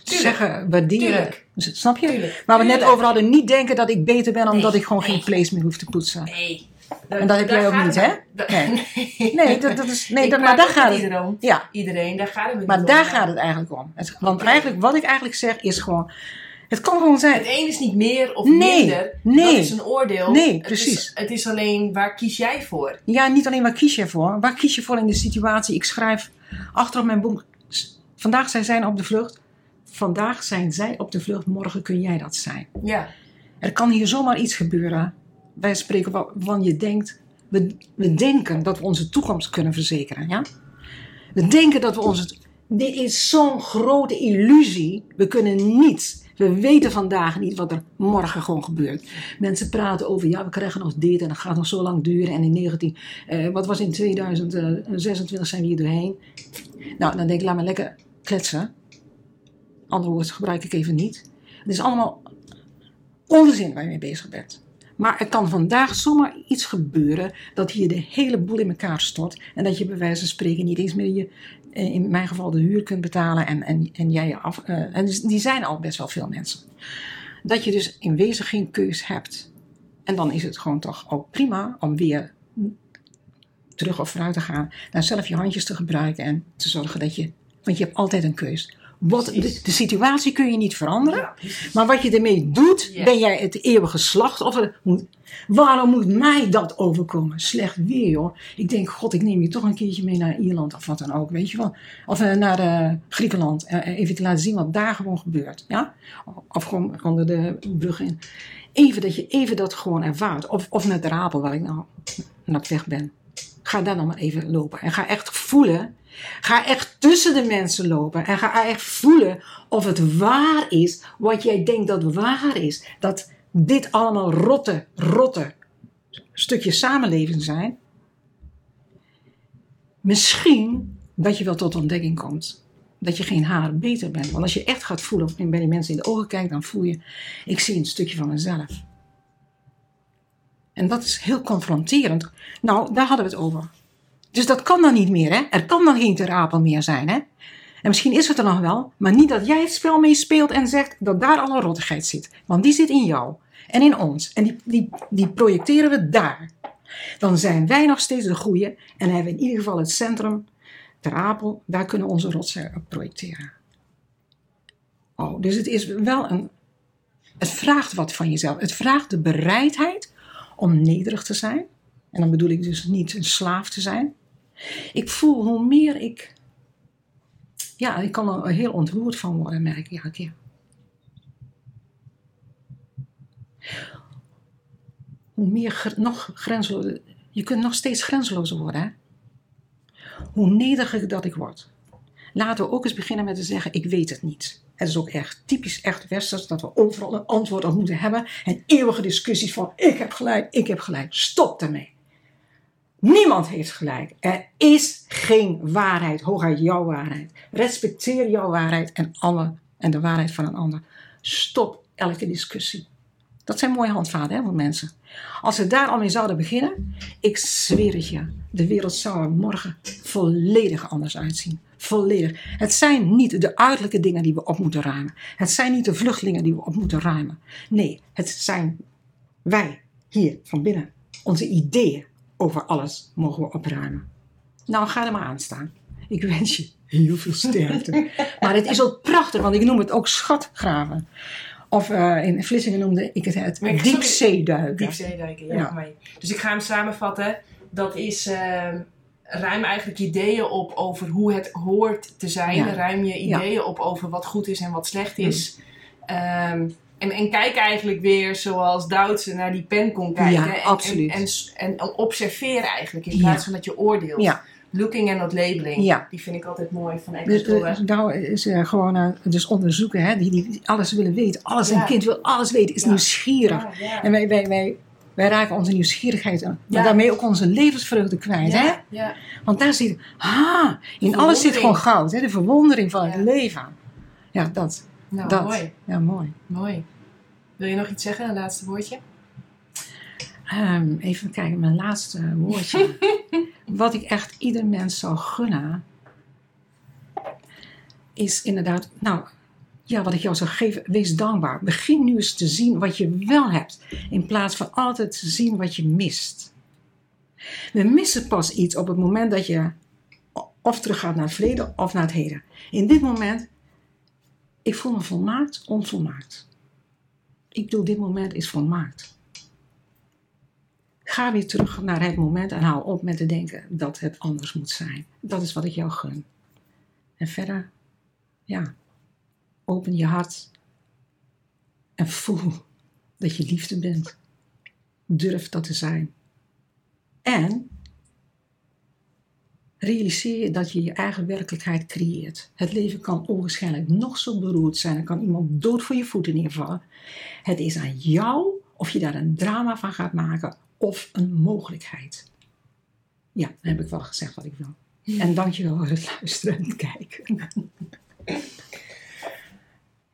Tuurlijk. zeggen, waarderen. Tuurlijk. Snap je? Tuurlijk. Waar we net over hadden, niet denken dat ik beter ben omdat Nee, ik gewoon geen vlees meer hoef te poetsen. Nee. En dat heb Daar jij ook niet, hè? maar- Nee. Nee, dat, dat is, nee dat, maar daar gaat het. iedereen. Ja, Iedereen, daar gaat het maar niet daar om. gaat het eigenlijk om. Het, want eigenlijk, wat ik eigenlijk zeg is gewoon, het kan gewoon zijn. Het een is niet meer of Nee, minder. nee. Dat is een oordeel. Nee, Het precies. is, het is alleen waar kies jij voor? Ja, niet alleen waar kies je voor. Waar kies je voor in de situatie? Ik schrijf achter op mijn boek. Vandaag zijn zij op de vlucht. Vandaag zijn zij op de vlucht. Morgen kun jij dat zijn. Ja. Er kan hier zomaar iets gebeuren. Wij spreken van je denkt. We, we denken dat we onze toekomst kunnen verzekeren. Ja? We denken dat we onze. Dit is zo'n grote illusie. We kunnen niet. We weten vandaag niet wat er morgen gewoon gebeurt. Mensen praten over, ja, we krijgen nog dit en dat gaat nog zo lang duren. En in 19, eh, wat was in 2026 zijn we hier doorheen. Nou, dan denk ik, laat me lekker kletsen. Andere woorden gebruik ik even niet. Het is allemaal onzin waar je mee bezig bent. Maar er kan vandaag zomaar iets gebeuren dat hier de hele boel in elkaar stort. En dat je bij wijze van spreken niet eens meer je, eh, in mijn geval de huur kunt betalen. En, en, en jij je af. eh, en dus- die zijn al best wel veel mensen. Dat je dus in wezen geen keus hebt. En dan is het gewoon toch ook prima om weer terug of vooruit te gaan. Dan zelf je handjes te gebruiken en te zorgen dat je. Want je hebt altijd een keus. Wat, de, situatie kun je niet veranderen. Ja. Maar wat je ermee doet, ben jij het eeuwige slachtoffer. Waarom moet mij dat overkomen? Slecht weer, joh. Ik denk, god, ik neem je toch een keertje mee naar Ierland of wat dan ook, weet je wel. Of eh, naar eh, Griekenland. eh, even te laten zien wat daar gewoon gebeurt. Ja? Of gewoon onder de brug in. Even dat je even dat gewoon ervaart. Of, of naar de Rapel, waar ik nou naar weg ben. Ga daar dan maar even lopen. En ga echt voelen. Ga echt tussen de mensen lopen. En ga echt voelen of het waar is wat jij denkt dat waar is. Dat dit allemaal rotte, rotte stukjes samenleving zijn, misschien dat je wel tot ontdekking komt dat je geen haar beter bent. Want als je echt gaat voelen, of bij die mensen in de ogen kijkt, dan voel je, ik zie een stukje van mezelf. En dat is heel confronterend. Nou, daar hadden we het over. Dus dat kan dan niet meer, hè? Er kan dan geen terapel meer zijn, hè? En misschien is het er nog wel, maar niet dat jij het spel meespeelt en zegt dat daar alle rottigheid zit. Want die zit in jou en in ons. En die, die, die projecteren we daar. Dan zijn wij nog steeds de goede en hebben we in ieder geval het centrum, Ter Apel, daar kunnen we onze rotsen projecteren. Oh, dus het is wel een. Het vraagt wat van jezelf. Het vraagt de bereidheid om nederig te zijn. En dan bedoel ik dus niet een slaaf te zijn. Ik voel hoe meer ik. Ja, ik kan er heel ontroerd van worden, merk ik elke keer. Hoe meer nog grenzeloos. Je kunt nog steeds grenzelozer worden, hè? Hoe nederiger dat ik word. Laten we ook eens beginnen met te zeggen: Ik weet het niet. Het is ook echt typisch echt westers dat we overal een antwoord op moeten hebben. En eeuwige discussies van ik heb gelijk, ik heb gelijk. Stop daarmee. Niemand heeft gelijk. Er is geen waarheid, hooguit jouw waarheid. Respecteer jouw waarheid en, alle, en de waarheid van een ander. Stop elke discussie. Dat zijn mooie handvaten hè, voor mensen. Als we daar al mee zouden beginnen, ik zweer het je, de wereld zou er morgen volledig anders uitzien. Volledig. Het zijn niet de uiterlijke dingen die we op moeten ruimen. Het zijn niet de vluchtelingen die we op moeten ruimen. Nee, het zijn wij hier van binnen. Onze ideeën over alles mogen we opruimen. Nou, ga er maar aan staan. Ik wens je heel veel sterkte. maar het is ook prachtig, want ik noem het ook schatgraven. Of uh, in Vlissingen noemde ik het het diepzeeduiken. Diepzeeduiken, ja. ja. Dus ik ga hem samenvatten. Dat is uh, ruim eigenlijk ideeën op over hoe het hoort te zijn. Ja. Ruim je ideeën ja. op over wat goed is en wat slecht is. Um, en, en kijk eigenlijk weer zoals Duitse naar die pen kon kijken. Ja, en, absoluut. En, en, en, observeer eigenlijk in plaats van dat je oordeelt. Ja. Looking and not labeling. Ja. Die vind ik altijd mooi van Eckhart dus, Nou is uh, gewoon uh, dus onderzoeken, hè, die, die alles willen weten. Alles, ja. een kind wil alles weten, is Ja. nieuwsgierig. En wij, wij, wij, wij raken onze nieuwsgierigheid. Maar daarmee ook onze levensvreugde kwijt. Hè? Ja. Want daar zit, ah, in alles zit gewoon goud. Hè? De verwondering van het leven. Ja, dat. Nou, dat. mooi. Ja, mooi. Mooi. Wil je nog iets zeggen, een laatste woordje? Ehm, even kijken, mijn laatste woordje. Wat ik echt ieder mens zou gunnen, is inderdaad, nou, ja, wat ik jou zou geven, wees dankbaar. Begin nu eens te zien wat je wel hebt, in plaats van altijd te zien wat je mist. We missen pas iets op het moment dat je of teruggaat naar het verleden of naar het heden. In dit moment, ik voel me volmaakt, onvolmaakt. Ik bedoel, dit moment is volmaakt. Ga weer terug naar het moment en hou op met te denken dat het anders moet zijn. Dat is wat ik jou gun. En verder, ja, open je hart en voel dat je liefde bent. Durf dat te zijn. En realiseer je dat je je eigen werkelijkheid creëert. Het leven kan onwaarschijnlijk nog zo beroerd zijn. Er kan iemand dood voor je voeten neervallen. Het is aan jou of je daar een drama van gaat maken of een mogelijkheid. Ja, dan heb ik wel gezegd wat ik wil. En dankjewel voor het luisteren en kijken.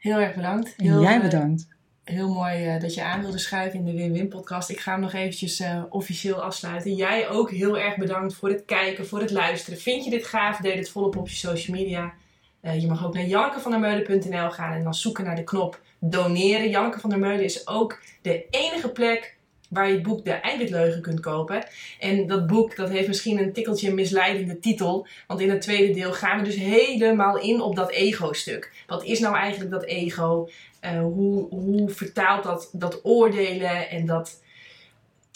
Heel erg bedankt. En jij eh, bedankt. heel mooi eh, dat je aan wilde schuiven in de Win-Win podcast. Ik ga hem nog eventjes eh, officieel afsluiten. Jij ook heel erg bedankt voor het kijken, voor het luisteren. Vind je dit gaaf? Deel het volop op je social media. Je mag ook naar jannekevandermeulen.nl gaan en dan zoeken naar de knop doneren. Janneke van der Meulen is ook de enige plek waar je het boek De Eiwitleugen kunt kopen. En dat boek dat heeft misschien een tikkeltje misleidende titel. Want in het tweede deel gaan we dus helemaal in op dat ego-stuk. Wat is nou eigenlijk dat ego? Uh, hoe, hoe vertaalt dat, dat oordelen en dat,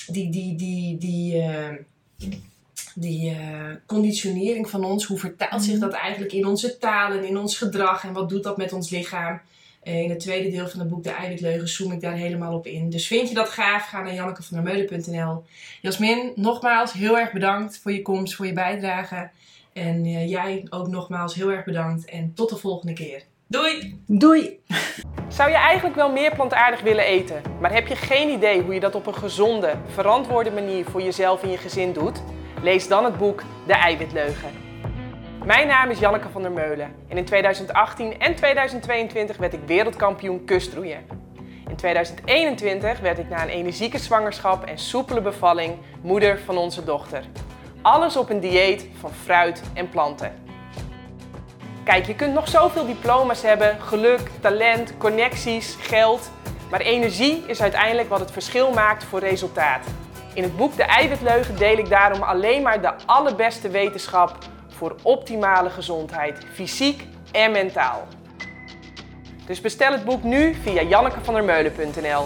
die, die, die, die, uh, die uh, conditionering van ons, hoe vertaalt zich dat eigenlijk in onze taal en in ons gedrag en wat doet dat met ons lichaam? In het tweede deel van het boek De Eiwitleugen zoom ik daar helemaal op in. Dus vind je dat gaaf? Ga naar jannekevandermeulen.nl Jasmin, nogmaals heel erg bedankt voor je komst, voor je bijdrage. En uh, jij ook nogmaals heel erg bedankt en tot de volgende keer. Doei! Doei! Zou je eigenlijk wel meer plantaardig willen eten, maar heb je geen idee hoe je dat op een gezonde, verantwoorde manier voor jezelf en je gezin doet? Lees dan het boek De Eiwitleugen. Mijn naam is Janneke van der Meulen en in 2018 en 2022 werd ik wereldkampioen kustroeien. In 2021 werd ik na een energieke zwangerschap en soepele bevalling moeder van onze dochter. Alles op een dieet van fruit en planten. Kijk, je kunt nog zoveel diploma's hebben, geluk, talent, connecties, geld. Maar energie is uiteindelijk wat het verschil maakt voor resultaat. In het boek De Eiwitleugen deel ik daarom alleen maar de allerbeste wetenschap voor optimale gezondheid, fysiek en mentaal. Dus bestel het boek nu via jannekevandermeulen.nl.